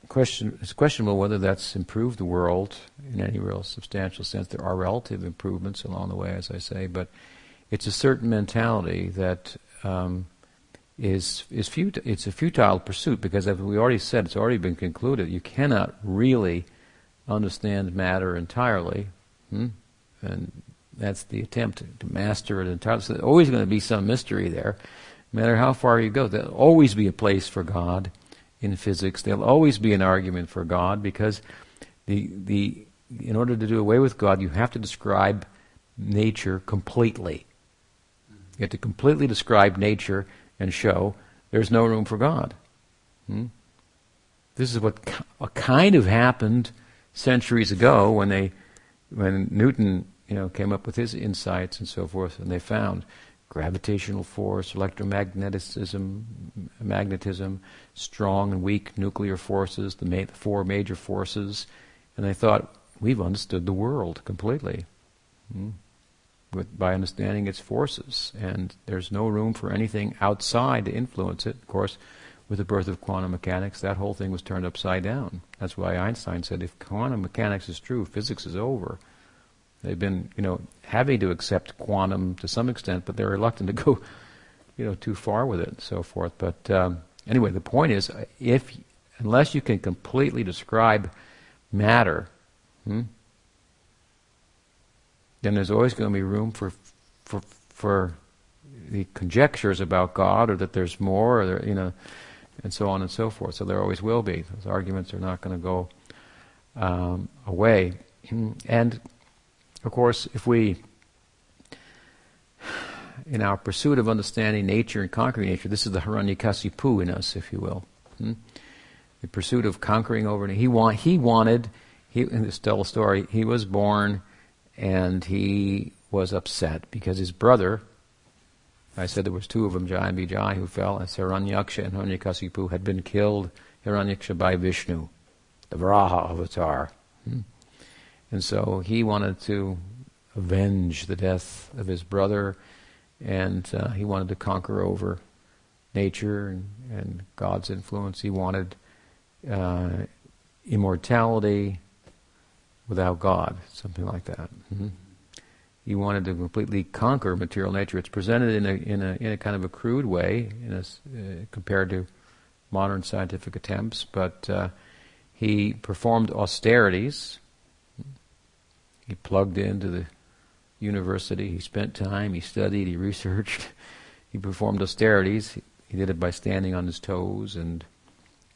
question. It's questionable whether that's improved the world in any real substantial sense. There are relative improvements along the way, as I say, but it's a certain mentality that um, is is futile. It's a futile pursuit because, as we already said, it's already been concluded. You cannot really understand matter entirely, hmm? and that's the attempt to, master it entirely. So there's always going to be some mystery there, no matter how far you go. There'll always be a place for God in physics. There'll always be an argument for God because the the in order to do away with God, you have to describe nature completely. You have to completely describe nature and show there's no room for God. Hmm? This is what, kind of happened centuries ago when they, when Newton, you know, came up with his insights and so forth, and they found gravitational force, electromagnetism, magnetism, strong and weak nuclear forces, the, ma- the four major forces, and they thought we've understood the world completely. Hmm? With, by understanding its forces. And there's no room for anything outside to influence it. Of course, with the birth of quantum mechanics, that whole thing was turned upside down. That's why Einstein said, if quantum mechanics is true, physics is over. They've been, you know, having to accept quantum to some extent, but they're reluctant to go, <laughs> you know, too far with it and so forth. But um, anyway, the point is, if unless you can completely describe matter, hmm, then there's always going to be room for for for the conjectures about God, or that there's more, or there, you know, and so on and so forth. So there always will be. Those arguments are not going to go um, away. And of course, if we, in our pursuit of understanding nature and conquering nature, this is the Hiranyakasipu in us, if you will. Hmm? The pursuit of conquering over. He want. He wanted. He in this tell story. He was born and he was upset because his brother, I said there was two of them, Jai and Vijay, who fell, and Hiranyaksha and Hiranyakasipu had been killed, Hiranyaksha by Vishnu, the Varaha avatar. Hmm. And so he wanted to avenge the death of his brother, and uh, he wanted to conquer over nature and, and God's influence. He wanted uh, immortality, without God, something like that. Mm-hmm. He wanted to completely conquer material nature. It's presented in a in a in a kind of a crude way, in a, uh, compared to modern scientific attempts. But uh, he performed austerities. He plugged into the university. He spent time. He studied. He researched. <laughs> he performed austerities. He, did it by standing on his toes. And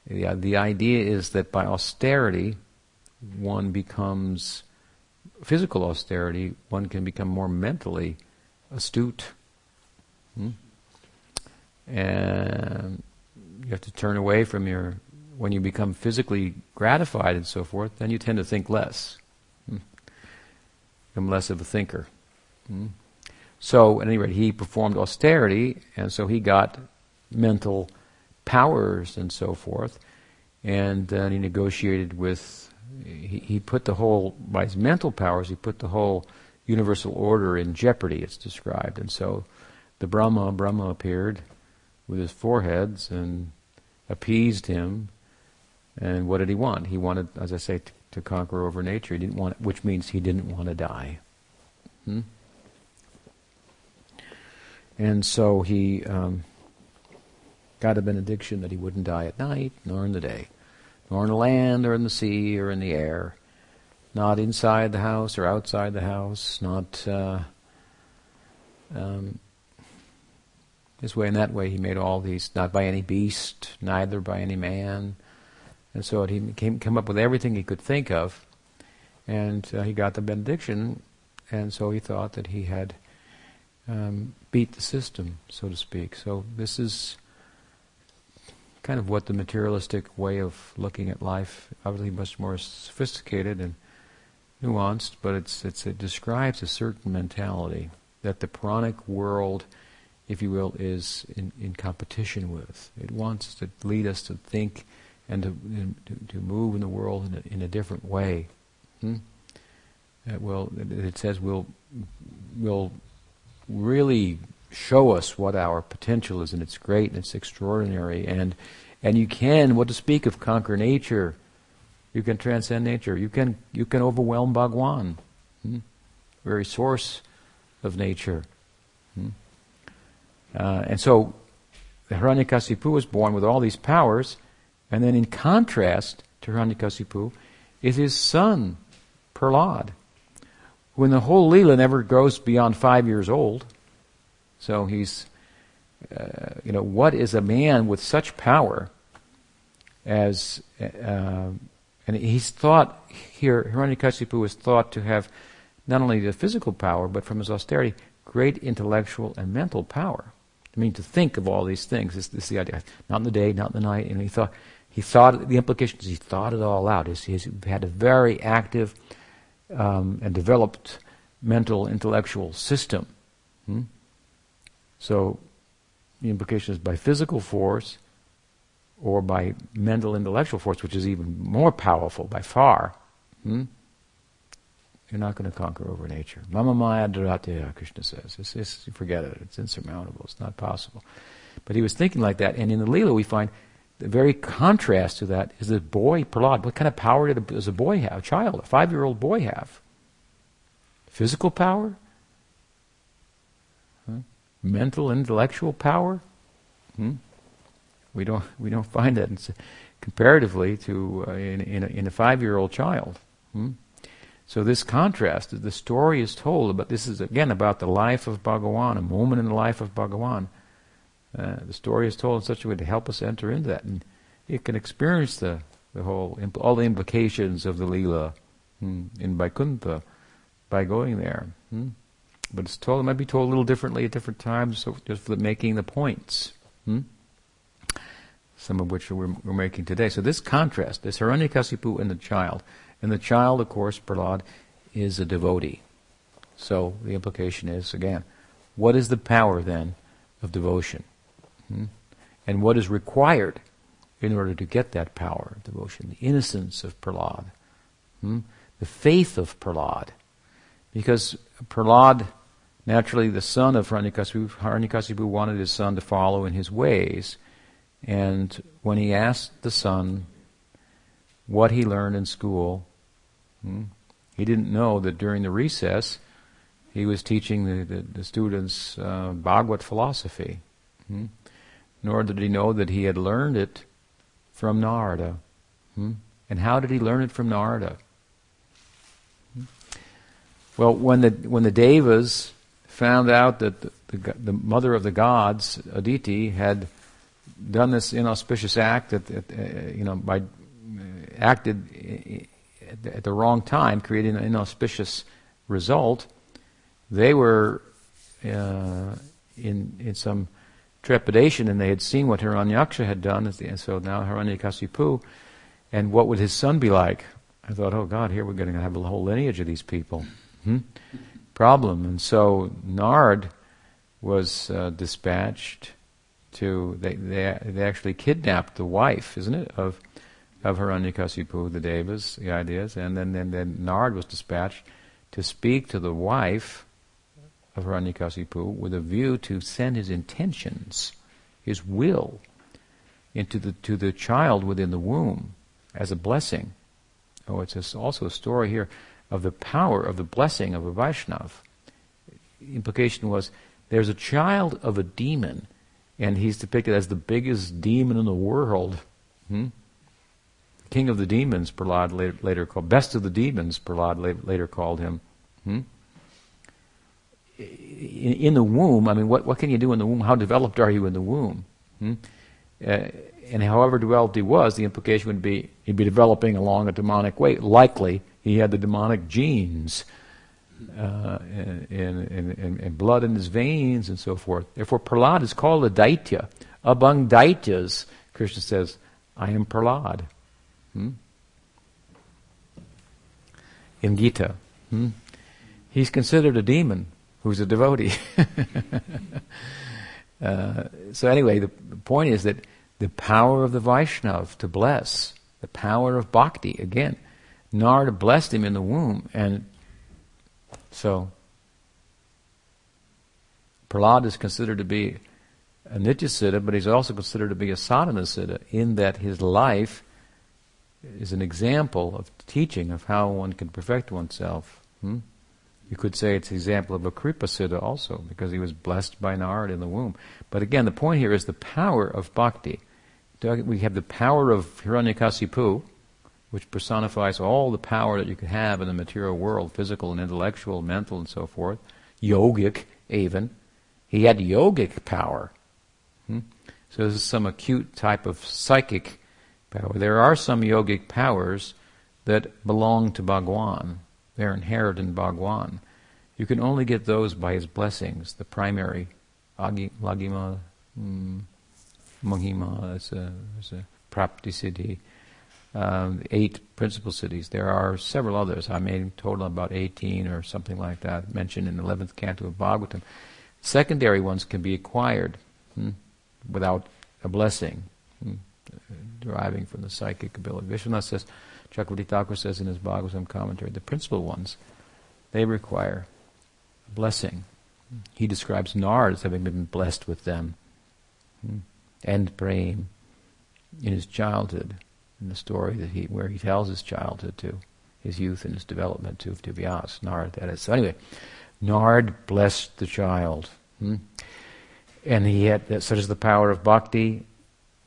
the the idea is that by austerity one becomes physical austerity, one can become more mentally astute. Hmm? And you have to turn away from your, when you become physically gratified and so forth, then you tend to think less. Hmm? Become less of a thinker. Hmm? So, at any rate, he performed austerity, and so he got mental powers and so forth, and then he negotiated with he, he put the whole, by his mental powers, he put the whole universal order in jeopardy, it's described. And so the Brahma, Brahma appeared with his foreheads and appeased him. And what did he want? He wanted, as I say, to, to conquer over nature. He didn't want, which means he didn't want to die. Hmm? And so he um, got a benediction that he wouldn't die at night nor in the day nor in the land or in the sea or in the air, not inside the house or outside the house, not uh, um, this way and that way. He made all these, not by any beast, neither by any man. And so he came, came up with everything he could think of. And uh, he got the benediction, and so he thought that he had um, beat the system, so to speak. So this is kind of what the materialistic way of looking at life, obviously much more sophisticated and nuanced, but it's, it's, it describes a certain mentality that the pranic world, if you will, is in, in competition with. It wants to lead us to think and to, to, to move in the world in a, in a different way. Hmm? That will, it says, we'll, we'll really show us what our potential is, and it's great and it's extraordinary. And and you can, what to speak of, conquer nature. You can transcend nature. You can you can overwhelm Bhagwan, hmm? very source of nature. Hmm? Uh, and so, Hiranyakasipu was born with all these powers, and then in contrast to Hiranyakasipu is his son, Prahlad, when the whole Leela never grows beyond five years old. So he's, uh, you know, what is a man with such power as, uh, and he's thought here, Hiranyakasipu is thought to have not only the physical power, but from his austerity, great intellectual and mental power. I mean, to think of all these things this is the idea. Not in the day, not in the night. And he thought, he thought the implications. He thought it all out. He's, he's had a very active um, and developed mental intellectual system. Hmm? So the implication is by physical force or by mental intellectual force, which is even more powerful by far. Hmm? You're not going to conquer over nature. Mama Maya Duratyaya, Krishna says. It's, it's, forget it. It's insurmountable. It's not possible. But he was thinking like that. And in the Leela, we find the very contrast to that is the boy, Prahlad. What kind of power did a, does a boy have, a child, a five year old boy have? Physical power? Mental, intellectual power? Hmm? We don't, we don't find that comparatively to uh, in, in, a, in a five year old child. Hmm? So this contrast, the story is told but this is again about the life of Bhagawan, a moment in the life of Bhagawan. Uh, the story is told in such a way to help us enter into that, and you can experience the, the whole, all the implications of the Leela hmm, in Vaikuntha by going there. Hmm? But it's told, it might be told a little differently at different times, so just for making the points. Hmm? Some of which we're, we're, making today. So this contrast, this Hiranyakasipu and the child, and the child, of course, Prahlad, is a devotee. So the implication is, again, what is the power then of devotion? Hmm? And what is required in order to get that power of devotion? The innocence of Prahlad. Hmm? The faith of Prahlad. Because Prahlad, naturally the son of Hiranyakasipu, Hiranyakasipu wanted his son to follow in his ways. And when he asked the son what he learned in school. Hmm? He didn't know that during the recess he was teaching the, the, the students uh, Bhagavad philosophy. Hmm? Nor did he know that he had learned it from Narada. Hmm? And how did he learn it from Narada? Well, when the when the Devas found out that the, the, the, mother of the gods, Aditi, had done this inauspicious act, that, that uh, you know, by acted at the wrong time, creating an inauspicious result, they were uh, in in some trepidation, and they had seen what Hiranyaksha had done, and so now Hiranyakasipu, and what would his son be like? I thought, oh God, here we're going to have a whole lineage of these people. Hmm? Problem, and so Nard was uh, dispatched to they, they they actually kidnapped the wife, isn't it, of of Hiranyakasipu, the Devas, the ideas, and then, then, then Nard was dispatched to speak to the wife of Hiranyakasipu with a view to send his intentions, his will, into the to the child within the womb as a blessing. Oh, it's also a story here of the power of the blessing of a Vaishnav. Implication was there's a child of a demon, and he's depicted as the biggest demon in the world. Hmm? King of the demons, Prahlad later, later called, best of the demons, Prahlad later called him. Hmm? in, in, the womb, I mean, what, what can you do in the womb? How developed are you in the womb? Hmm? Uh, and however developed he was, the implication would be he'd be developing along a demonic way. Likely, he had the demonic genes uh, and, and, and, and, blood in his veins and so forth. Therefore, Prahlad is called a Daitya. Among Daityas, Krishna says, I am Prahlad. Hmm? In Gita. Hmm? He's considered a demon who's a devotee. <laughs> uh, so, anyway, the, the point is that the power of the Vaishnav to bless, the power of bhakti, again, Narada blessed him in the womb, and so, Prahlad is considered to be a Nitya but he's also considered to be a sadhana siddha in that his life is an example of teaching of how one can perfect oneself. Hmm? You could say it's an example of a Kripa Siddha also, because he was blessed by Narada in the womb. But again, the point here is the power of bhakti. We have the power of Hiranyakasipu, which personifies all the power that you can have in the material world, physical and intellectual, mental and so forth, yogic even. He had yogic power. Hmm? So this is some acute type of psychic power. There are some yogic powers that belong to Bhagwan. They're inherent in Bhagwan. You can only get those by his blessings, the primary agi, laghima, mm, mahima, as a, as a um, eight principal siddhis. There are several others. I made total about 18 or something like that mentioned in the 11th canto of Bhagavatam. Secondary ones can be acquired hmm, without a blessing, hmm, deriving from the psychic ability. Vishwanath says, Chakravarti Thakur says in his Bhagavatam commentary, the principal ones, they require a blessing. He describes Nard as having been blessed with them hmm, and praying in his childhood in the story that he where he tells his childhood to his youth and his development to to Vyas, Nard that is. So anyway, Nard blessed the child. Hmm? And he had such as the power of bhakti,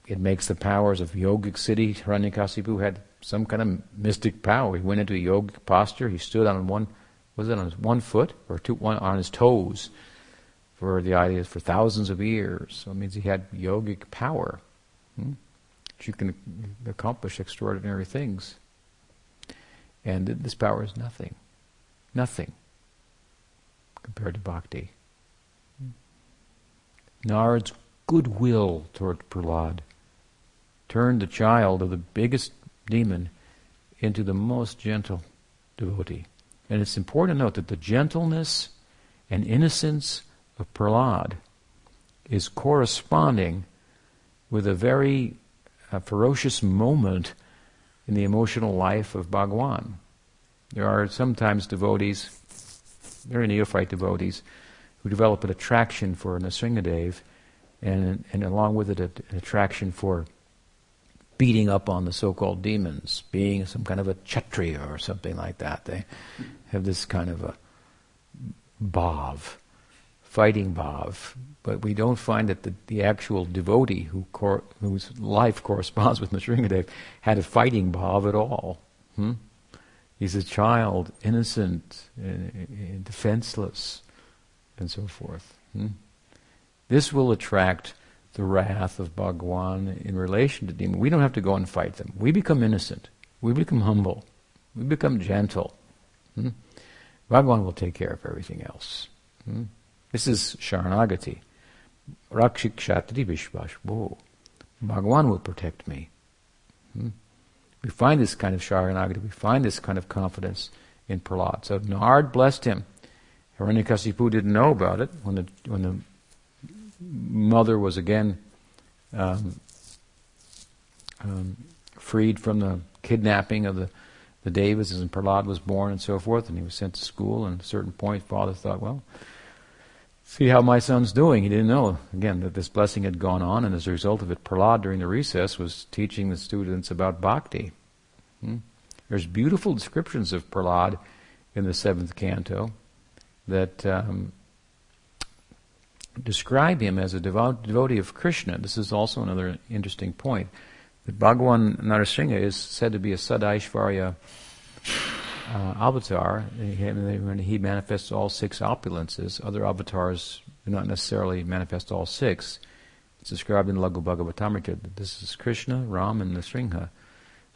it makes the powers of yogic siddhi. Hiranyakasipu had some kind of mystic power. He went into a yogic posture. He stood on one, was it on his one foot or two, one on his toes, for the idea for thousands of years. So it means he had yogic power. Hmm? You can accomplish extraordinary things. And this power is nothing. Nothing compared to bhakti. Narad's goodwill toward Prahlad turned the child of the biggest demon into the most gentle devotee. And it's important to note that the gentleness and innocence of Prahlad is corresponding with a very a ferocious moment in the emotional life of Bhagwan. There are sometimes devotees, very neophyte devotees, who develop an attraction for Nrsingadev and, and along with it an attraction for beating up on the so-called demons, being some kind of a kshatriya or something like that. They have this kind of a bhav, fighting bhav, but we don't find that the, the actual devotee who cor- whose life corresponds with Nrsingadev had a fighting bhav at all. Hmm? He's a child, innocent, and, defenseless, and so forth. Hmm? This will attract the wrath of Bhagwan in relation to demons. We don't have to go and fight them. We become innocent. We become humble. We become gentle. Hmm? Bhagwan will take care of everything else. Hmm? This is Sharanagati. Rakshik Kshatri Vishvash. Whoa. Bhagavan will protect me. Hmm? We find this kind of Sharanagati, we find this kind of confidence in Prahlad. So Nard blessed him. Hiranyakasipu didn't know about it when the, when the mother was again um, um, freed from the kidnapping of the, the Devas and Prahlad was born and so forth, and he was sent to school. And at a certain point, father thought, well, see how my son's doing. He didn't know, again, that this blessing had gone on, and as a result of it, Prahlad during the recess was teaching the students about bhakti. Hmm? There's beautiful descriptions of Prahlad in the seventh canto that um, describe him as a devout, devotee of Krishna. This is also another interesting point. That Bhagavan Narasingha is said to be a Shadaishvarya uh, avatar, when he manifests all six opulences, other avatars do not necessarily manifest all six. It's described in Laghu Bhagavatamrita. This is Krishna, Ram, and Nrsimha.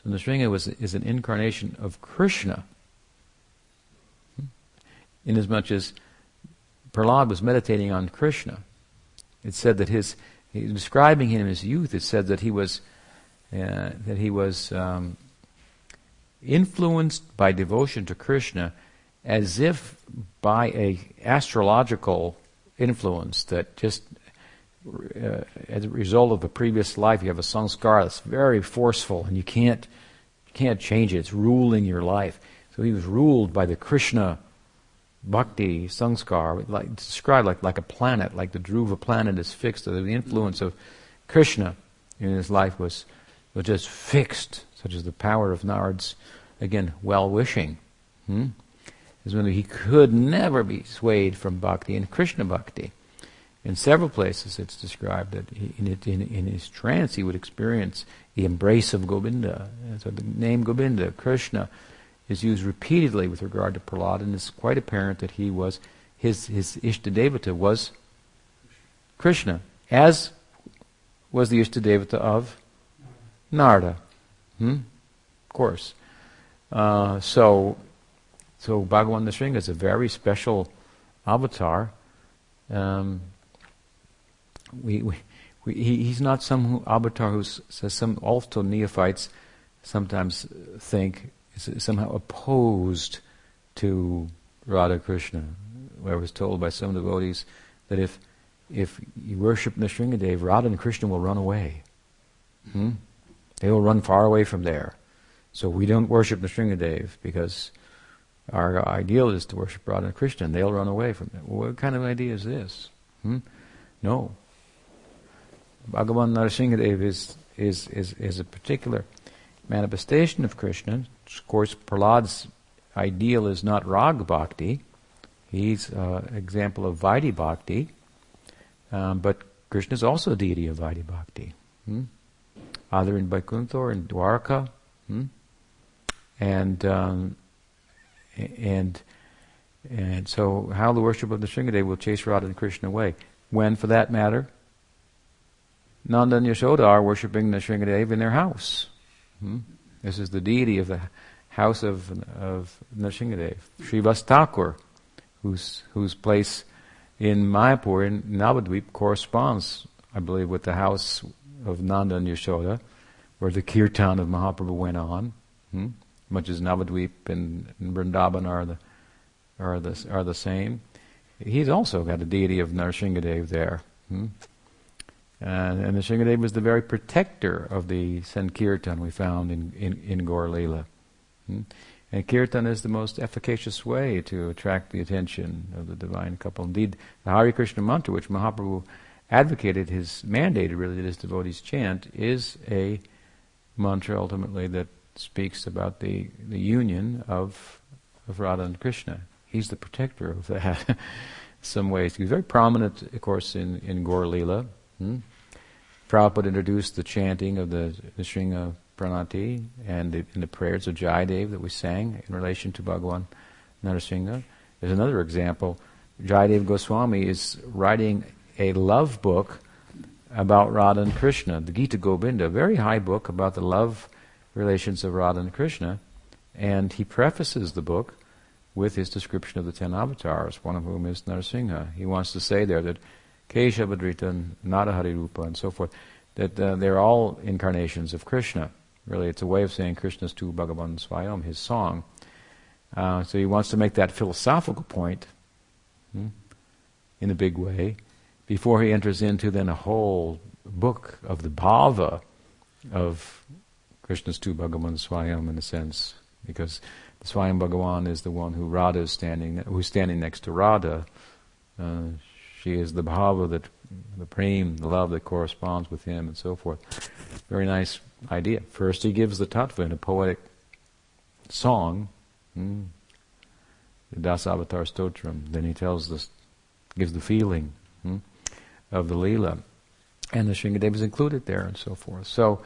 So Nrsimha was, is an incarnation of Krishna. Inasmuch as Prahlad was meditating on Krishna. It said that his, describing him his youth, it said that he was, uh, that he was um, influenced by devotion to Krishna as if by a astrological influence that just uh, as a result of a previous life you have a sanskara that's very forceful and you can't you can't change it. It's ruling your life. So he was ruled by the krishna bhakti sanskar like described like like a planet like the dhruva planet is fixed. So the influence of krishna in his life was was just fixed such as the power of Nard's, again, well wishing. Hmm? Is when he could never be swayed from bhakti and Krishna bhakti. In several places it's described that in, in, in, his trance he would experience the embrace of Govinda. And so the name Govinda, Krishna, is used repeatedly with regard to Prahlad, and it's quite apparent that he was, his, his Ishtadevata was Krishna, as was the Ishtadevata of Narada. Hmm? Of course. Uh, so, so Bhagavan Nrsimha is a very special avatar. Um, we, we, we, he, he's not some avatar who says some also neophytes sometimes think is somehow opposed to Radha Krishna. I was told by some devotees that if if you worship Nrsingadev, Radha and Krishna will run away. Hmm? They will run far away from there. So we don't worship Nrsingadev because our ideal is to worship Radha and Krishna, and they'll run away from it. Well, what kind of idea is this? Hmm? No. Bhagavan Nrsingadev is, is, is, is a particular manifestation of Krishna. Of course, Prahlad's ideal is not Rag Bhakti. He's an uh, example of Vaidhi Bhakti. Um, but Krishna is also a deity of Vaidhi Bhakti. Hmm? Either in Vaikuntha or in Dwarka. Hmm? And um, and and so how the worship of the Nrsingadev will chase Radha and Krishna away. When, for that matter, Nanda and Yashoda are worshipping the Nrsingadev in their house. Hmm? This is the deity of the house of, of Nrsingadev. Srivas Thakur, whose, whose place in Mayapur, in Navadvip, corresponds, I believe, with the house of Nanda and Yashoda, where the kirtan of Mahaprabhu went on. Hmm? much as Navadvip and, and Vrindavan are the are the are the same. He's also got a deity of Nrsingadev there. Hmm? And, and Nrsingadev was the very protector of the Sankirtan we found in, in, in Gaur Leela. Hmm? And Kirtan is the most efficacious way to attract the attention of the divine couple. Indeed, the Hare Krishna mantra, which Mahaprabhu advocated, his mandated really that his devotees chant, is a mantra ultimately that speaks about the, the union of, of Radha and Krishna. He's the protector of that in <laughs> some ways. He's very prominent, of course, in, in Gaur Leela. Hmm? Prabhupada introduced the chanting of the, the Nrsinga Pranati and the, and the prayers of Jayadev that we sang in relation to Bhagavan Narasingha. There's another example. Jayadev Goswami is writing a love book about Radha and Krishna, the Gita Govinda, very high book about the love relations of Radha and Krishna, and he prefaces the book with his description of the ten avatars, one of whom is Narasimha. He wants to say there that Keshavadrita, Narahari Rupa, and so forth, that uh, they're all incarnations of Krishna. Really, it's a way of saying Krishna's tu Bhagavan Swayam, his song. Uh, so he wants to make that philosophical point hmm, in a big way before he enters into then a whole book of the bhava of Krishna's tu Bhagavan Swayam in a sense, because the Swayam Bhagavan is the one who Radha is standing, who's standing next to Radha. Uh, she is the bhava that, the prem, the love that corresponds with him, and so forth. Very nice idea. First, he gives the tattva in a poetic song, hmm, the Dasavatar Stotram. Then he tells this, gives the feeling hmm, of the lila, and the Shringadeva is included there, and so forth. So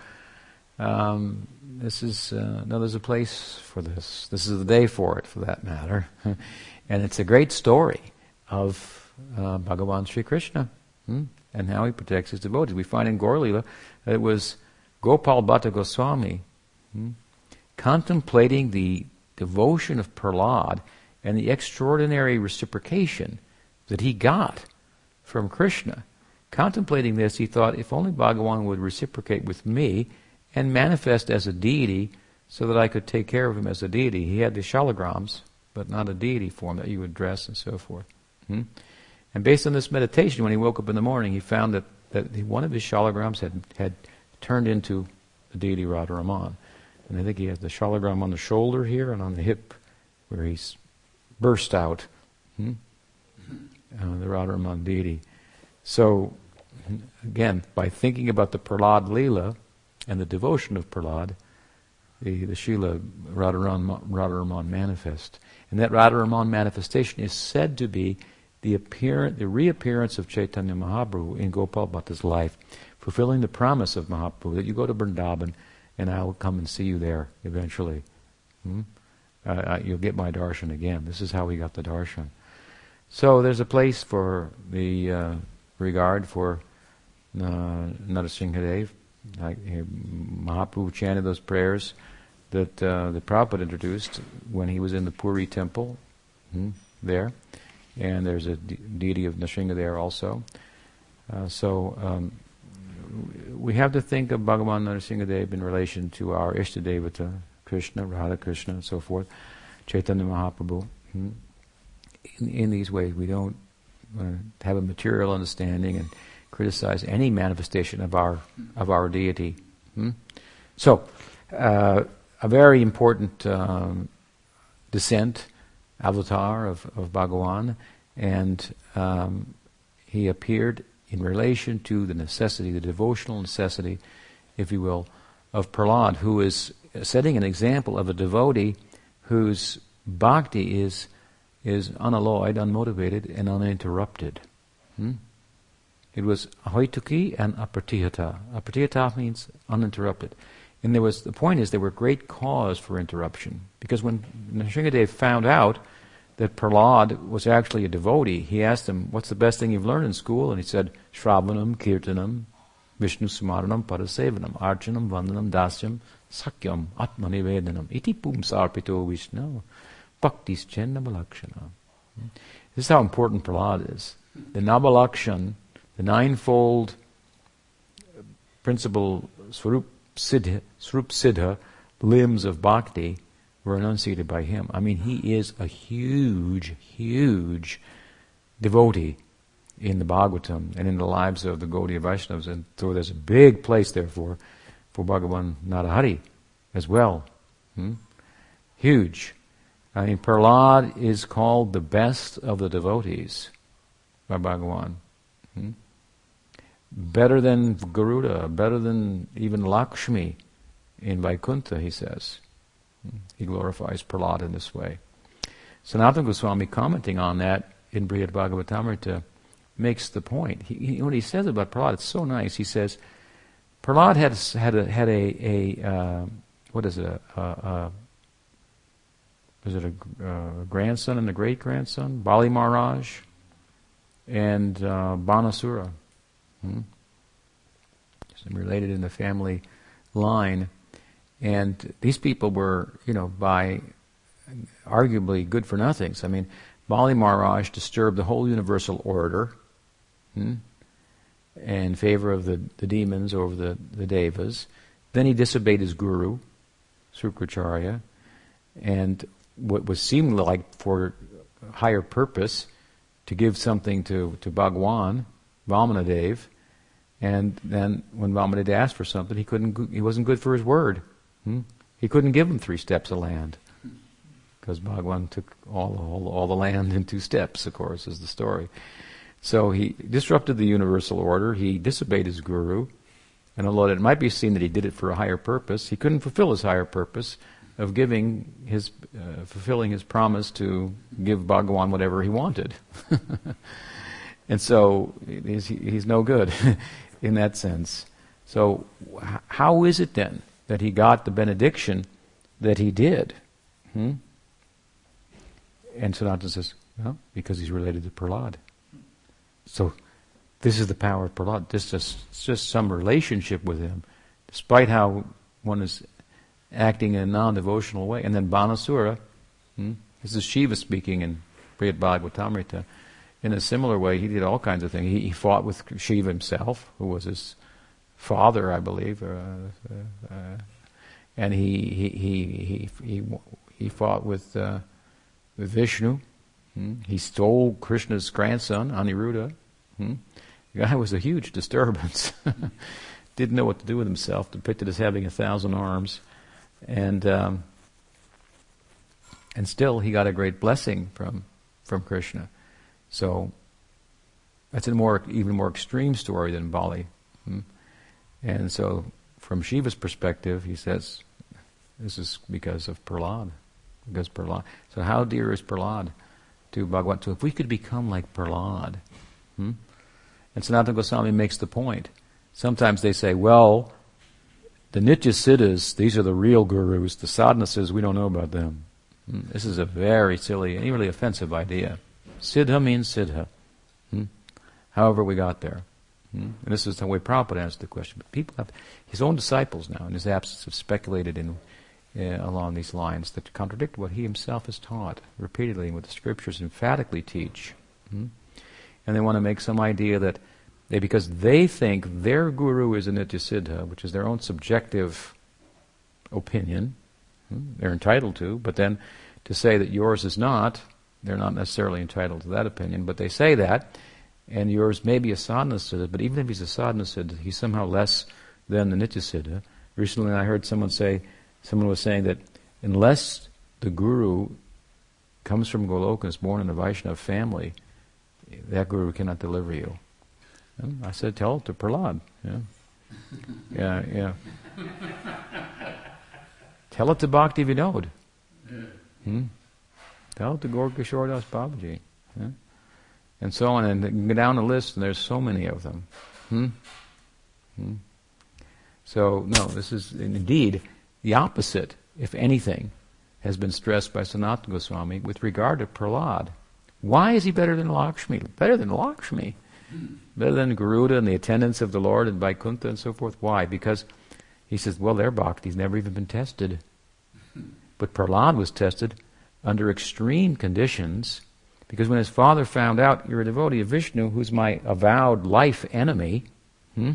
um, this is uh, no, there's a place for this. This is the day for it, for that matter, <laughs> and it's a great story of uh, Bhagavan Sri Krishna hmm? and how he protects his devotees. We find in Gaur Lila that it was Gopal Bhatta Goswami hmm? contemplating the devotion of Prahlad and the extraordinary reciprocation that he got from Krishna. Contemplating this, he thought, if only Bhagavan would reciprocate with me and manifest as a deity so that I could take care of him as a deity. He had the shalagrams, but not a deity form that you would dress and so forth. Hmm? And based on this meditation, when he woke up in the morning, he found that, that one of his shalagrams had, had turned into the deity Radharaman. And I think he has the shalagram on the shoulder here and on the hip where he's burst out. Hmm? Uh, the Radharaman deity. So, again, by thinking about the Prahlad Leela, and the devotion of Prahlad, the, the Srila Radharaman, Radharaman manifest. And that Radharaman manifestation is said to be the, appearance, the reappearance of Chaitanya Mahaprabhu in Gopal Bhatta's life, fulfilling the promise of Mahaprabhu that you go to Vrindavan and I will come and see you there eventually. Hmm? Uh, you'll get my darshan again. This is how we got the darshan. So there's a place for the uh, regard for Narasimhadev, like, Mahaprabhu chanted those prayers that uh, the Prabhupada introduced when he was in the Puri temple hmm, there. And there's a de- deity of Nrsimha there also. Uh, so um, we have to think of Bhagavan Narasimhadev in relation to our Ishtadevata, Krishna, Radha Krishna, and so forth, Chaitanya Mahaprabhu. Hmm. In, in, these ways, we don't uh, have a material understanding and criticize any manifestation of our of our deity. Hmm? So, uh, a very important um, descent, avatar of, of Bhagawan, and um, he appeared in relation to the necessity, the devotional necessity, if you will, of Prahlad, who is setting an example of a devotee whose bhakti is is unalloyed, unmotivated, and uninterrupted. Hmm? It was ahaituki and apratihata. Apratihata means uninterrupted. And there was the point is there were great cause for interruption. Because when Nrsimhadev found out that Prahlad was actually a devotee, he asked him, What's the best thing you've learned in school? And he said, Shravanam, Kirtanam, Vishnu Smaranam, Parasevanam, Archanam, Vandanam, Dasyam, Sakyam, Atmanivedanam, Iti Pumsarpito Vishnu, Bhaktis Chennamalakshana. Hmm? This is how important Prahlad is. The Nabalakshan the ninefold principle, Swarup Siddha, Swarup Siddha limbs of bhakti were enunciated by him. I mean, he is a huge, huge devotee in the Bhagavatam and in the lives of the Gaudiya Vaishnavas. And so there's a big place, therefore, for Bhagavan Narahari as well. Hmm? Huge. I mean, Prahlad is called the best of the devotees by Bhagavan. Hmm? Better than Garuda, better than even Lakshmi in Vaikuntha, he says. He glorifies Prahlad in this way. Sanatana Goswami commenting on that in Brihad Bhagavatamrita makes the point. He, he, what he says about Prahlad, it's so nice. He says, Prahlad had, had a, had a, a uh, what is it, a, a, a is it a, a, grandson and a great grandson? Bali Maharaj and uh, Banasura. Hmm? related in the family line. And these people were, you know, by arguably good for nothings. I mean, Bali Maharaj disturbed the whole universal order hmm, in favor of the, the demons over the, the devas. Then he disobeyed his guru, Sukracharya, and what was seemingly like for higher purpose to give something to, to Bhagwan, Vamanadev, and then when Vamanadeva asked for something, he couldn't. He wasn't good for his word. Hmm? He couldn't give him three steps of land because Bhagwan took all, all all the land in two steps. Of course, is the story. So he disrupted the universal order. He disobeyed his guru, and although it might be seen that he did it for a higher purpose, he couldn't fulfill his higher purpose of giving his uh, fulfilling his promise to give Bhagwan whatever he wanted. <laughs> and so he's, he's no good. <laughs> in that sense. So, how is it then that he got the benediction that he did. Hmm? And Sanatana says, well, because he's related to Prahlad. So this is the power of Prahlad. This is just some relationship with him, despite how one is acting in a non-devotional way. And then Banasura, hmm? this is Shiva speaking in Brihad Bhagavatamrita. In a similar way, he did all kinds of things. He, he fought with Shiva himself, who was his father, I believe, uh, uh, and he he he he he, he fought with uh, with Vishnu. Hmm? He stole Krishna's grandson, Aniruddha. Hmm? The guy was a huge disturbance. <laughs> Didn't know what to do with himself. Depicted as having a thousand arms, and um, and still he got a great blessing from from Krishna. So that's a more even more extreme story than Bali. Hmm? And so, from Shiva's perspective, he says, this is because of Prahlad. Because Prahlad. So, how dear is Prahlad to Bhagavan? So, if we could become like Prahlad, hmm? and Sanatana Goswami makes the point. Sometimes they say, well, the Nitya Siddhas, these are the real gurus. The sadhanas, we don't know about them. Hmm? This is a very silly and really offensive idea. Siddha means Siddha. Hmm? However, we got there. Hmm? And this is the way Prabhupada answered the question. But people have, his own disciples now, in his absence, have speculated in, uh, along these lines that contradict what he himself has taught repeatedly and what the scriptures emphatically teach. Hmm? And they want to make some idea that they, because they think their guru is a Nityasiddha, which is their own subjective opinion, hmm? they're entitled to, but then to say that yours is not, they're not necessarily entitled to that opinion, but they say that, and yours may be a sadhana siddha, but even if he's a sadhana siddha, he's somehow less than the nitya siddha. Recently I heard someone say, someone was saying that unless the guru comes from Goloka and is born in a Vaishnava family, that guru cannot deliver you. And I said, tell it to Prahlad. Yeah, yeah. yeah. <laughs> tell it to Bhakti Vinod. Hmm? Tell to Gaur Kishore Das Babaji. Yeah? and so on, and go down the list, and there's so many of them. Hmm? Hmm? So, no, this is indeed the opposite, if anything, has been stressed by Sanatana Goswami with regard to Prahlad. Why is he better than Lakshmi? Better than Lakshmi? Better than Garuda and the attendants of the Lord and Vaikuntha and so forth? Why? Because he says, well, their bhakti's never even been tested. But Prahlad was tested under extreme conditions because when his father found out, you're a devotee of Vishnu, who's my avowed life enemy, hmm,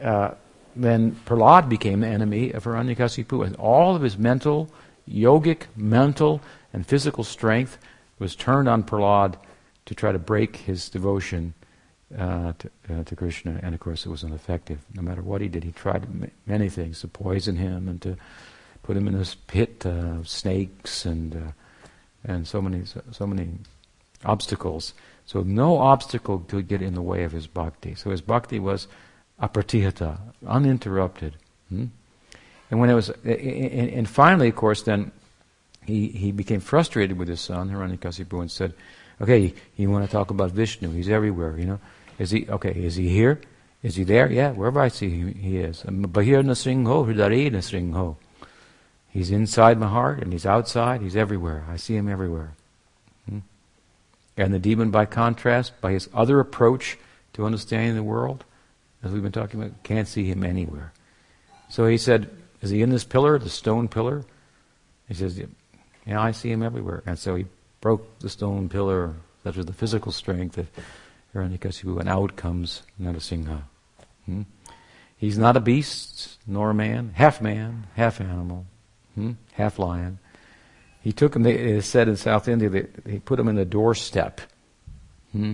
uh, then Prahlad became the enemy of Hiranyakasipu. And all of his mental, yogic, mental, and physical strength was turned on Prahlad to try to break his devotion uh, to, uh, to, Krishna. And of course, it was ineffective. No matter what he did, he tried many things to poison him and to put him in this pit of snakes and uh, and so many so many obstacles. So no obstacle could get in the way of his bhakti. So his bhakti was apratihata, uninterrupted. Hmm? And when it was, and finally, of course, then he, he became frustrated with his son, Hiranyakasipu, and said, okay, you want to talk about Vishnu, he's everywhere, you know. Is he, okay, is he here? Is he there? Yeah, wherever I see him, he is. Bahir nasringho, hridari nasringho. He's inside my heart and he's outside. He's everywhere. I see him everywhere. Hmm? And the demon, by contrast, by his other approach to understanding the world, as we've been talking about, can't see him anywhere. So he said, Is he in this pillar, the stone pillar? He says, Yeah, I see him everywhere. And so he broke the stone pillar, that was the physical strength of Hiranyakasipu, and out comes Narasimha. Hmm? He's not a beast, nor a man, half man, half animal, hmm? half lion. He took him, it is said in South India, that he put him in the doorstep, hmm?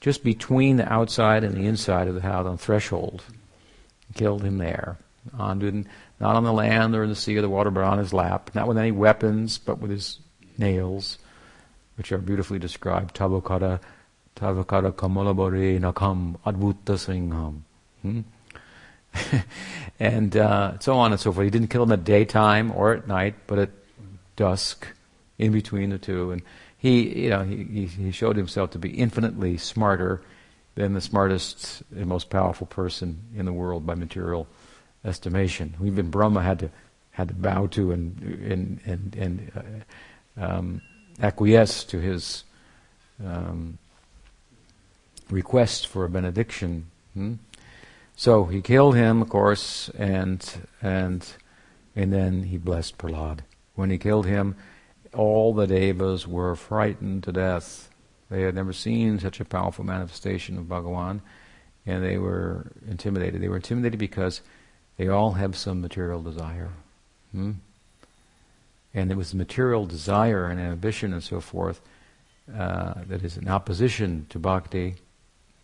just between the outside and the inside of the house, on threshold. Killed him there. On, not on the land or in the sea or the water, but on his lap. Not with any weapons, but with his nails, which are beautifully described. Tabakara, Tabakara kamalabare nakam advuta singham. <laughs> And uh, so on and so forth. He didn't kill him at daytime or at night, but at dusk, in between the two. And he, you know, he, he showed himself to be infinitely smarter than the smartest and most powerful person in the world by material estimation, even Brahma had to had to bow to and and and, and uh, um, acquiesce to his um, request for a benediction. Hmm? So he killed him, of course, and and and then he blessed Prahlad. When he killed him, all the devas were frightened to death. They had never seen such a powerful manifestation of Bhagawan, and they were intimidated. They were intimidated because they all have some material desire. Hmm? And it was material desire and ambition and so forth uh, that is in opposition to bhakti,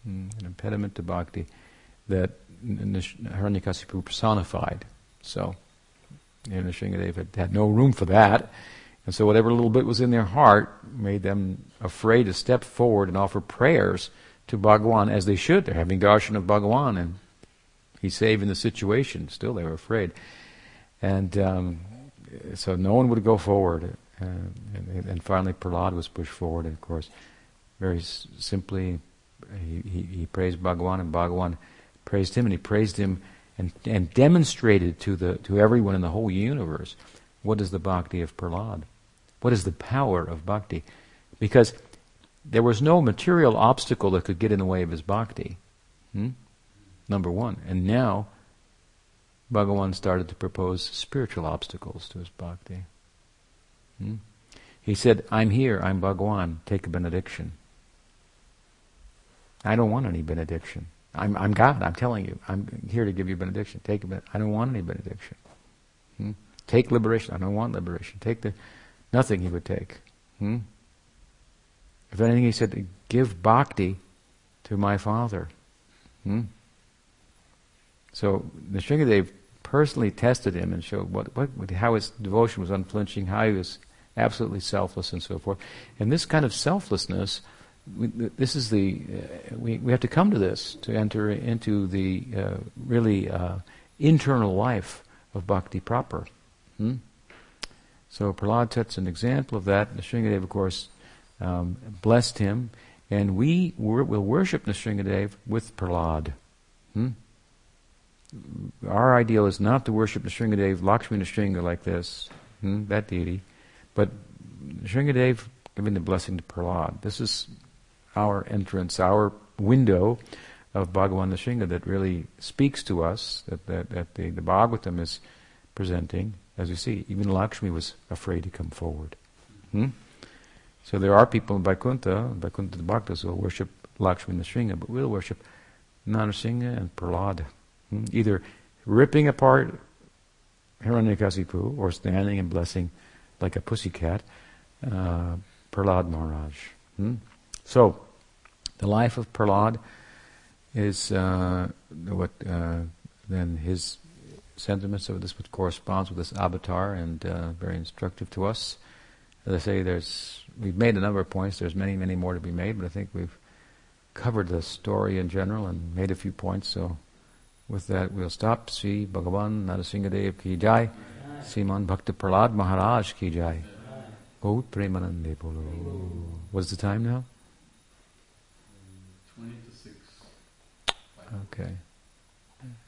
hmm, an impediment to bhakti, that Hiranyakasipu personified. So, know, had, had no room for that. And so whatever little bit was in their heart made them afraid to step forward and offer prayers to Bhagawan as they should. They're having darshan of Bhagawan and he's saving the situation. Still they were afraid. And um, so no one would go forward. Uh, and, and, finally Prahlad was pushed forward and of course very s- simply he, he, he praised Bhagawan and Bhagawan praised him, and he praised him and, and demonstrated to the to everyone in the whole universe what is the bhakti of Prahlad, what is the power of bhakti, because there was no material obstacle that could get in the way of his bhakti. Hmm? Number one, and now Bhagawan started to propose spiritual obstacles to his bhakti. Hmm? He said, "I'm here. I'm Bhagawan. Take a benediction." I don't want any benediction. I'm, I'm God. I'm telling you. I'm here to give you benediction. Take it. I don't want any benediction. Hmm? Take liberation. I don't want liberation. Take the nothing. He would take. Hmm? If anything, he said, give bhakti to my father. Hmm? So Nrsingadev personally tested him and showed what, what, how his devotion was unflinching, how he was absolutely selfless, and so forth. And this kind of selflessness we, this is the uh, we, we have to come to this to enter into the uh, really uh, internal life of bhakti proper. Hmm? So Prahlad sets an example of that. Nrsingadev, of course, um, blessed him, and we wor- will worship Nrsingadev with Prahlad. Hmm? Our ideal is not to worship Nrsingadev, Lakshmi Nrsinga like this, hmm? that deity, but Nrsingadev giving the blessing to Prahlad. This is our entrance, our window of Bhagavan Nrsinga that really speaks to us, that, that, that the, the Bhagavatam is presenting. As you see, even Lakshmi was afraid to come forward. Hmm? So there are people in Vaikuntha, Vaikuntha the Bhaktas, who will worship Lakshmi Nrsinga, but we'll worship Narasimha and Prahlad. Hmm? Either ripping apart Hiranyakasipu or standing and blessing like a pussycat, uh, Prahlad Maharaj. Hmm? So, the life of Prahlad is uh, what uh, then his sentiments of this which corresponds with this avatar and uh, very instructive to us. As I say, there's we've made a number of points. There's many, many more to be made, but I think we've covered the story in general and made a few points. So, with that, we'll stop. See Bhagavan Narasimhadev ki jai. Siman Bhakti Prahlad Maharaj ki jai. Gaut Premanande Bolo. What's the time now? Okay.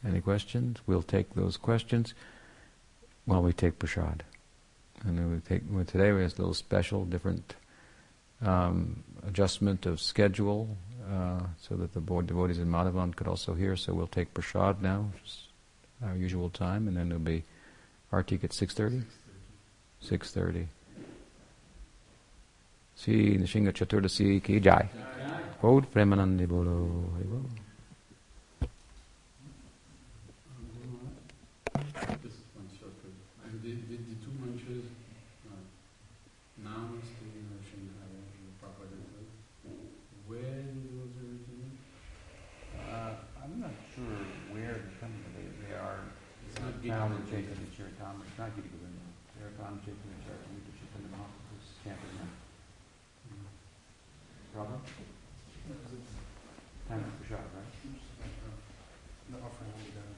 Any questions? We'll take those questions while we take prasad. And then we take well, today we have a little special, different um, adjustment of schedule uh, so that the board devotees in Madhavan could also hear. So we'll take prasad now, our usual time, and then there'll be artik at six thirty. Six thirty. See Nrsinga Chaturdasi ki jai. Quote Premanandi Bolo. Found in Chaitanya Charitamrita, it's not Gita Govinda. They're found in Chaitanya Charitamrita, Chaitanya Mahaprabhu's chanted them. Problem? Time for shot, right? The offering will be done.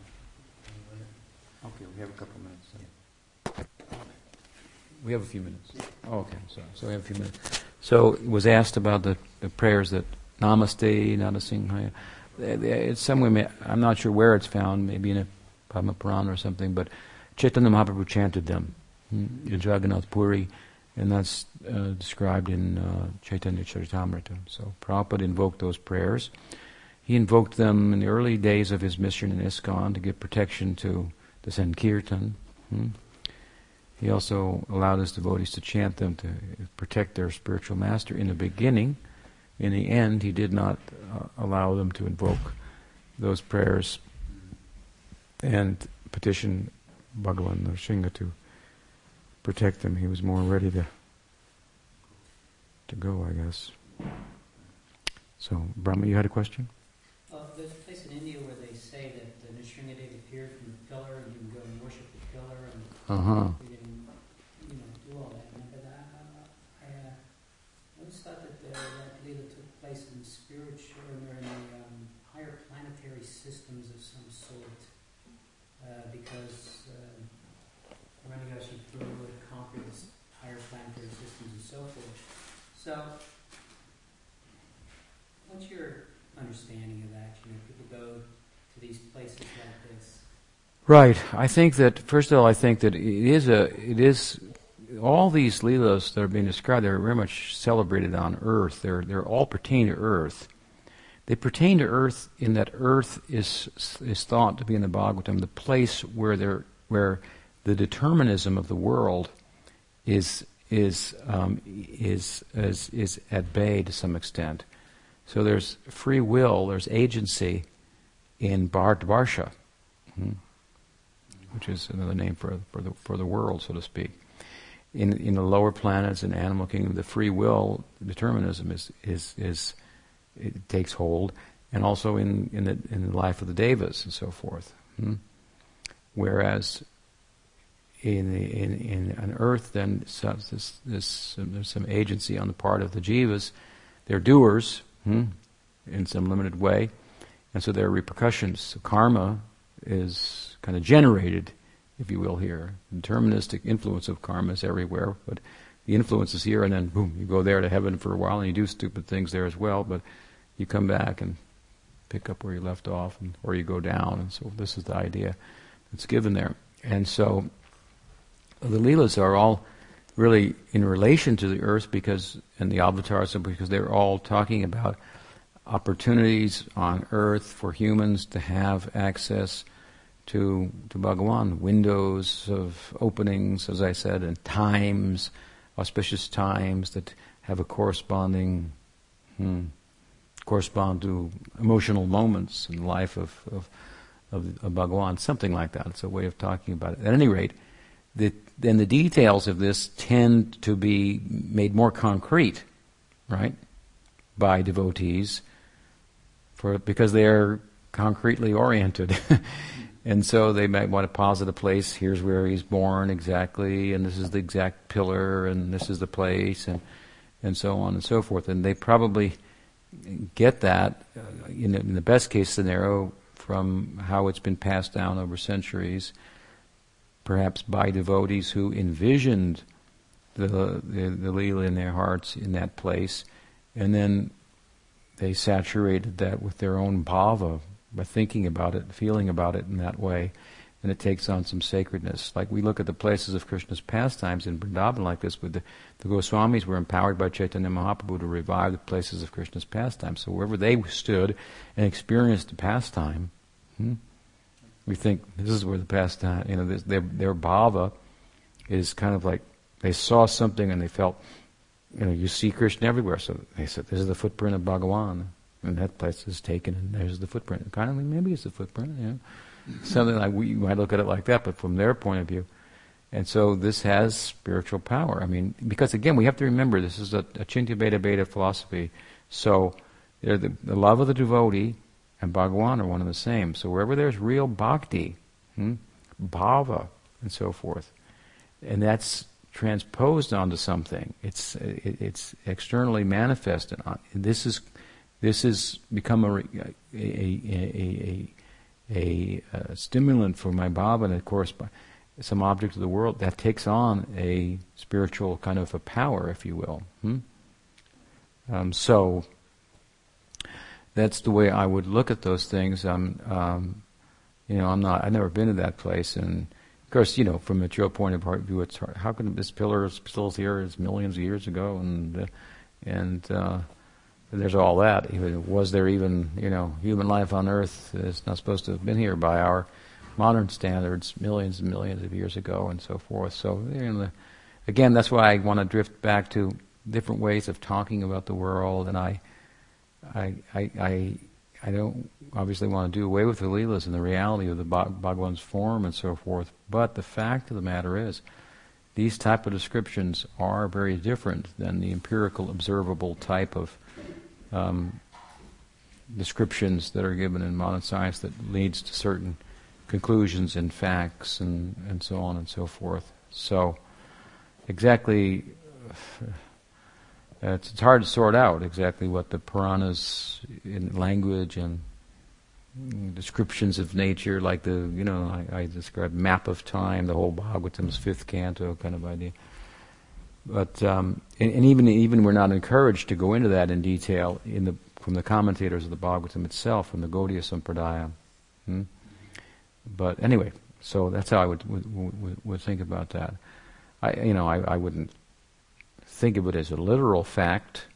Okay, we have a couple minutes. then. We have a few minutes. Oh, okay, so, so we have a few minutes. So it was asked about the, the prayers that Namaste, Narasimhaya. It's somewhere, I'm not sure where it's found, maybe in a Padma Purana or something, but Chaitanya Mahaprabhu chanted them hmm, in Jagannath Puri, and that's uh, described in uh, Chaitanya Charitamrita. So Prabhupada invoked those prayers. He invoked them in the early days of his mission in ISKCON to give protection to the Sankirtan. Hmm? He also allowed his devotees to chant them to protect their spiritual master. In the beginning, in the end, he did not uh, allow them to invoke those prayers and petition Bhagavan Shinga to protect them. He was more ready to to go, I guess. So, Brahma, you had a question? there's a place in India where they say that the Nrsimhadev appeared from the pillar and you can go and worship the pillar and uh-huh. you can, you know, do all that. But I, I uh, always thought that the, that Leela took place in spiritual or in the um, higher planetary systems of some sort uh, because uh, Ramanagashe flew and conquered the higher planetary systems and so forth. So, what's your understanding of that. You know, people go to these places like this. Right. I think that first of all, I think that it is a it is all these leelas that are being described. They're very much celebrated on Earth. They're they're all pertain to Earth. They pertain to Earth in that Earth is is thought to be in the Bhagavatam the place where there where the determinism of the world is is um, is is is at bay to some extent. So there's free will, there's agency in Bharat hmm, which is another name for, for, the, for the world, so to speak. In, in the lower planets and animal kingdom, the free will determinism is, is, is it takes hold, and also in, in, the, in the life of the devas and so forth. Hmm? Whereas in, in, in on earth, then this, this, there's some agency on the part of the jivas. They're doers, hmm, in some limited way. And so there are repercussions. So karma is kind of generated, if you will, here. Deterministic influence of karma is everywhere, but the influence is here, and then boom, you go there to heaven for a while, and you do stupid things there as well, but you come back and pick up where you left off, and, or you go down. And so this is the idea that's given there. And so the Leelas are all really in relation to the earth because and the avatars because they're all talking about opportunities on earth for humans to have access to to Bhagawan, windows of openings, as I said, and times, auspicious times that have a corresponding hmm, correspond to emotional moments in the life of, of, of, of Bhagawan, something like that. It's a way of talking about it. At any rate, the, then the details of this tend to be made more concrete, right, by devotees, for because they are concretely oriented. <laughs> and so they might want to posit a place, here's where he's born exactly, and this is the exact pillar, and this is the place, and, and so on and so forth. And they probably get that, uh, in, in the best case scenario, from how it's been passed down over centuries perhaps by devotees who envisioned the, the, the Leela in their hearts in that place, and then they saturated that with their own bhava by thinking about it, feeling about it in that way, and it takes on some sacredness. Like we look at the places of Krishna's pastimes in Vrindavan like this, with the, the Goswamis were empowered by Chaitanya Mahaprabhu to revive the places of Krishna's pastimes. So wherever they stood and experienced the pastime, hmm, we think this is where the pastime, you know, this, their, their bhava is kind of like they saw something and they felt, you know, you see Krishna everywhere. So they said, this is the footprint of Bhagawan. And that place is taken and there's the footprint. Kind of like, maybe it's the footprint, you know. Something like, we might look at it like that, but from their point of view. And so this has spiritual power. I mean, because again, we have to remember this is a, a Chintya Bheda Bheda philosophy. So the, the love of the devotee and Bhagawan are one and the same. So wherever there's real bhakti, hmm, bhava, and so forth, and that's transposed onto something, it's it, it's externally manifested. On, this is this has become a a, a, a, stimulant for my bhava, and of course, by some object of the world that takes on a spiritual kind of a power, if you will. Hmm? Um, so that's the way I would look at those things. Um, um, You know, I'm not. I've never been to that place, and of course, you know, from a material point of view, it's hard. How can this pillar still here? It's millions of years ago, and uh, and uh, there's all that. Was there even you know human life on Earth It's not supposed to have been here by our modern standards, millions and millions of years ago, and so forth. So you know, again, that's why I want to drift back to different ways of talking about the world, and I, I, I, I, I don't obviously want to do away with the leelas and the reality of the Bhagwan's form and so forth. But the fact of the matter is, these type of descriptions are very different than the empirical, observable type of um, descriptions that are given in modern science that leads to certain conclusions and facts and, and so on and so forth. So, exactly, uh, it's, it's hard to sort out exactly what the Puranas in language and descriptions of nature, like the, you know, I, I described map of time, the whole Bhagavatam's fifth canto kind of idea. But um, and, and, even even we're not encouraged to go into that in detail in the from the commentators of the Bhagavatam itself, from the Gaudiya Sampradaya. Hmm? But anyway, so that's how I would would, would, would think about that. I you know I, I wouldn't think of it as a literal fact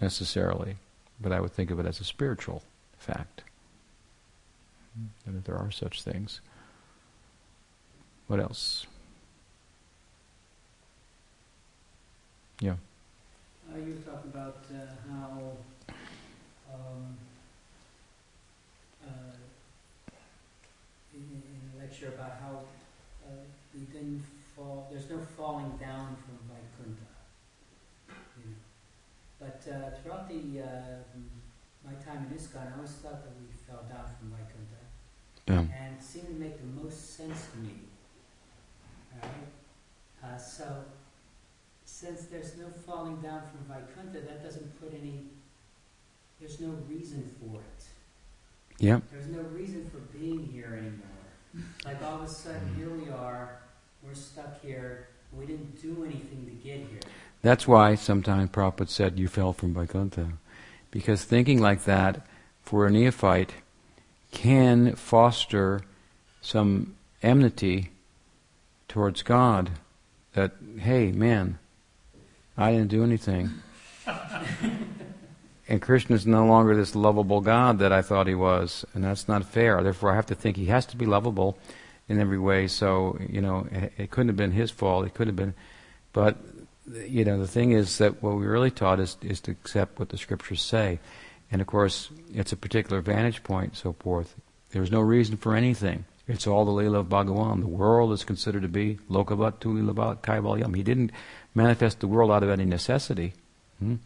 necessarily, but I would think of it as a spiritual fact. And that there are such things. What else? Yeah. Uh, you were talking about uh, how um, uh, in, in, a lecture about how uh, we didn't fall. There's no falling down from Vaikuntha. You know. But uh, throughout the uh, my time in ISKCON, I always thought that we fell down from Vaikuntha. Yeah. And it seemed to make the most sense to me. Alright? so since there's no falling down from Vaikuntha, that doesn't put any, there's no reason for it. Yeah. There's no reason for being here anymore. Like all of a sudden, mm-hmm. here we are, we're stuck here, we didn't do anything to get here. That's why sometimes Prabhupada said you fell from Vaikuntha. Because thinking like that for a neophyte can foster some enmity towards God that, hey, man, I didn't do anything. and Krishna is no longer this lovable God that I thought he was, and that's not fair. Therefore, I have to think he has to be lovable in every way. So, you know, it, it couldn't have been his fault. It could have been, but you know, the thing is that what we're really taught is is to accept what the scriptures say, and of course, it's a particular vantage point, so forth. There's no reason for anything. It's all the Leela of Bhagawan. The world is considered to be lokavat tu lilavat kaivalyam. He didn't manifest the world out of any necessity, hmm?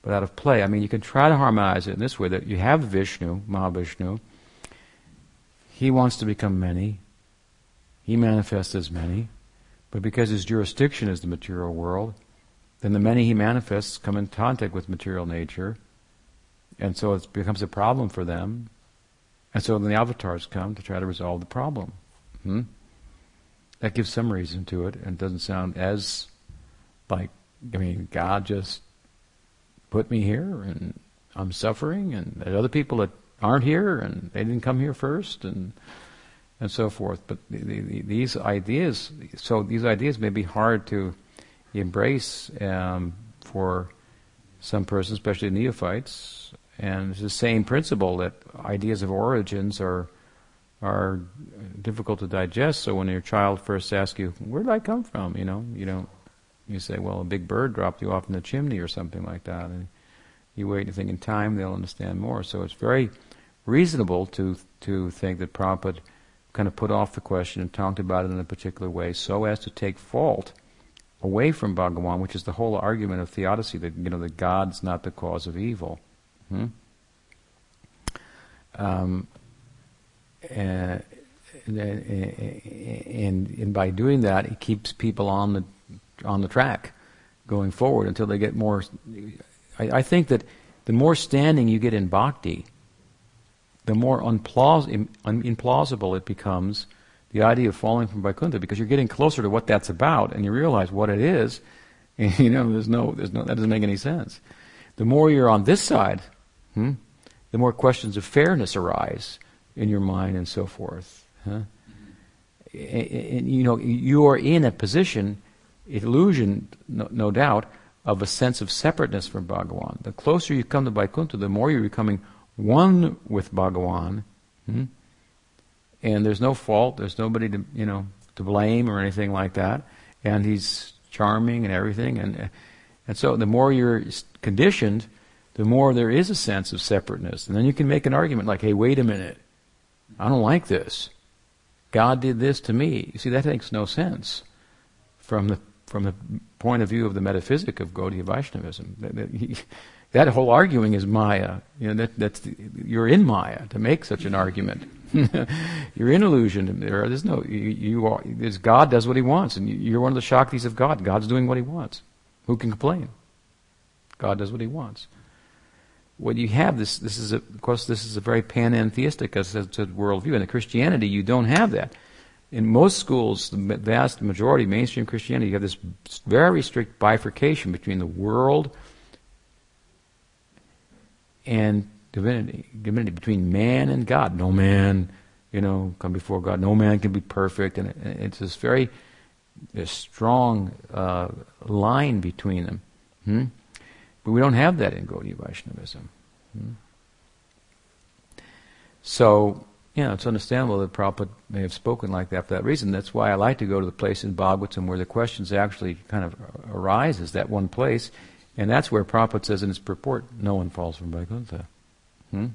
but out of play. I mean, you can try to harmonize it in this way that you have Vishnu, Mahavishnu. He wants to become many. He manifests as many. But because his jurisdiction is the material world, then the many he manifests come in contact with material nature. And so it becomes a problem for them. And so then the avatars come to try to resolve the problem. Hmm? That gives some reason to it and doesn't sound as like, I mean, God just put me here and I'm suffering and there's other people that aren't here and they didn't come here first and and so forth. But the, the, these ideas, so these ideas may be hard to embrace um, for some persons, especially neophytes. And it's the same principle that ideas of origins are are difficult to digest. So when your child first asks you, "Where did I come from?" You know, you don't you say, well, a big bird dropped you off in the chimney or something like that. And you wait and think in time they'll understand more. So it's very reasonable to to think that Prabhupada kind of put off the question and talked about it in a particular way so as to take fault away from Bhagawan, which is the whole argument of theodicy, that you know that God's not the cause of evil. Hmm? Um, and, and, and, by doing that, it keeps people on the on the track going forward until they get more. I, I think that the more standing you get in bhakti, the more unplaus- implausible it becomes the idea of falling from Vaikuntha because you're getting closer to what that's about and you realize what it is. And, <laughs> you know, there's no, there's no, that doesn't make any sense. The more you're on this side, hmm, the more questions of fairness arise. in your mind and so forth. Huh? And, and, you know, you are in a position, illusion, no, no, doubt, of a sense of separateness from Bhagawan. The closer you come to Vaikuntha, the more you're becoming one with Bhagawan. Hmm? And there's no fault, there's nobody to, you know, to blame or anything like that. And he's charming and everything. And, and so the more you're conditioned, the more there is a sense of separateness. And then you can make an argument like, hey, wait a minute. I don't like this. God did this to me. You see, that makes no sense from the from the point of view of the metaphysic of Gaudiya Vaishnavism. That, that, he, that whole arguing is Maya. You know, that, that's the, you're in Maya to make such an argument. <laughs> you're in illusion. There, there's no you, you are. God does what He wants, and you, are one of the shaktis of God. God's doing what He wants. Who can complain? God does what He wants what you have this this is a, of course this is a very panentheistic worldview. In Christianity, you don't have that. In most schools, the vast majority, mainstream Christianity, you have this very strict bifurcation between the world and divinity, divinity between man and God. No man, you know, come before God. No man can be perfect, and it's this very this strong uh, line between them. Hmm? But we don't have that in Gaudiya Vaishnavism. Hmm? So, know, it's understandable that Prabhupada may have spoken like that for that reason. That's why I like to go to the place in Bhagavatam where the questions actually kind of arise, is that one place. And that's where Prabhupada says in his purport, no one falls from Vaikuntha. Hmm?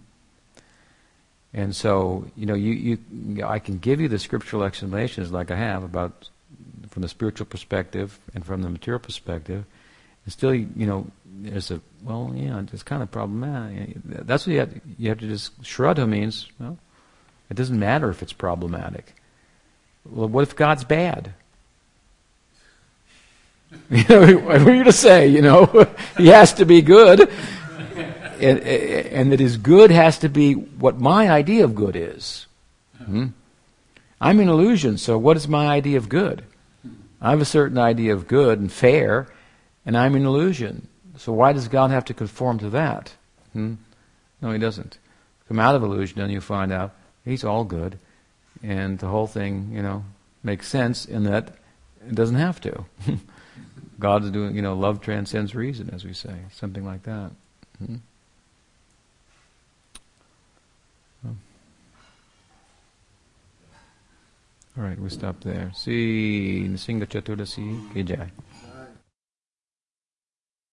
And so, you know, you, you, I can give you the scriptural explanations like I have about from the spiritual perspective and from the material perspective, and still, you know, there's a well, yeah, it's kind of problematic. That's what you have. You have to just shraddha means. Well, it doesn't matter if it's problematic. Well, what if God's bad? <laughs> You know, what are you to say? You know, <laughs> he has to be good, and, and that his good has to be what my idea of good is. Hmm? I'm an illusion, so what is my idea of good? I have a certain idea of good and fair, and I'm an illusion. So why does God have to conform to that? Hmm? No, He doesn't. Come out of illusion, and you find out He's all good, and the whole thing, you know, makes sense in that it doesn't have to. <laughs> God's doing, you know, love transcends reason, as we say, something like that. Hmm? All right, we'll stop there. See, Singa Chaturdasi, Ki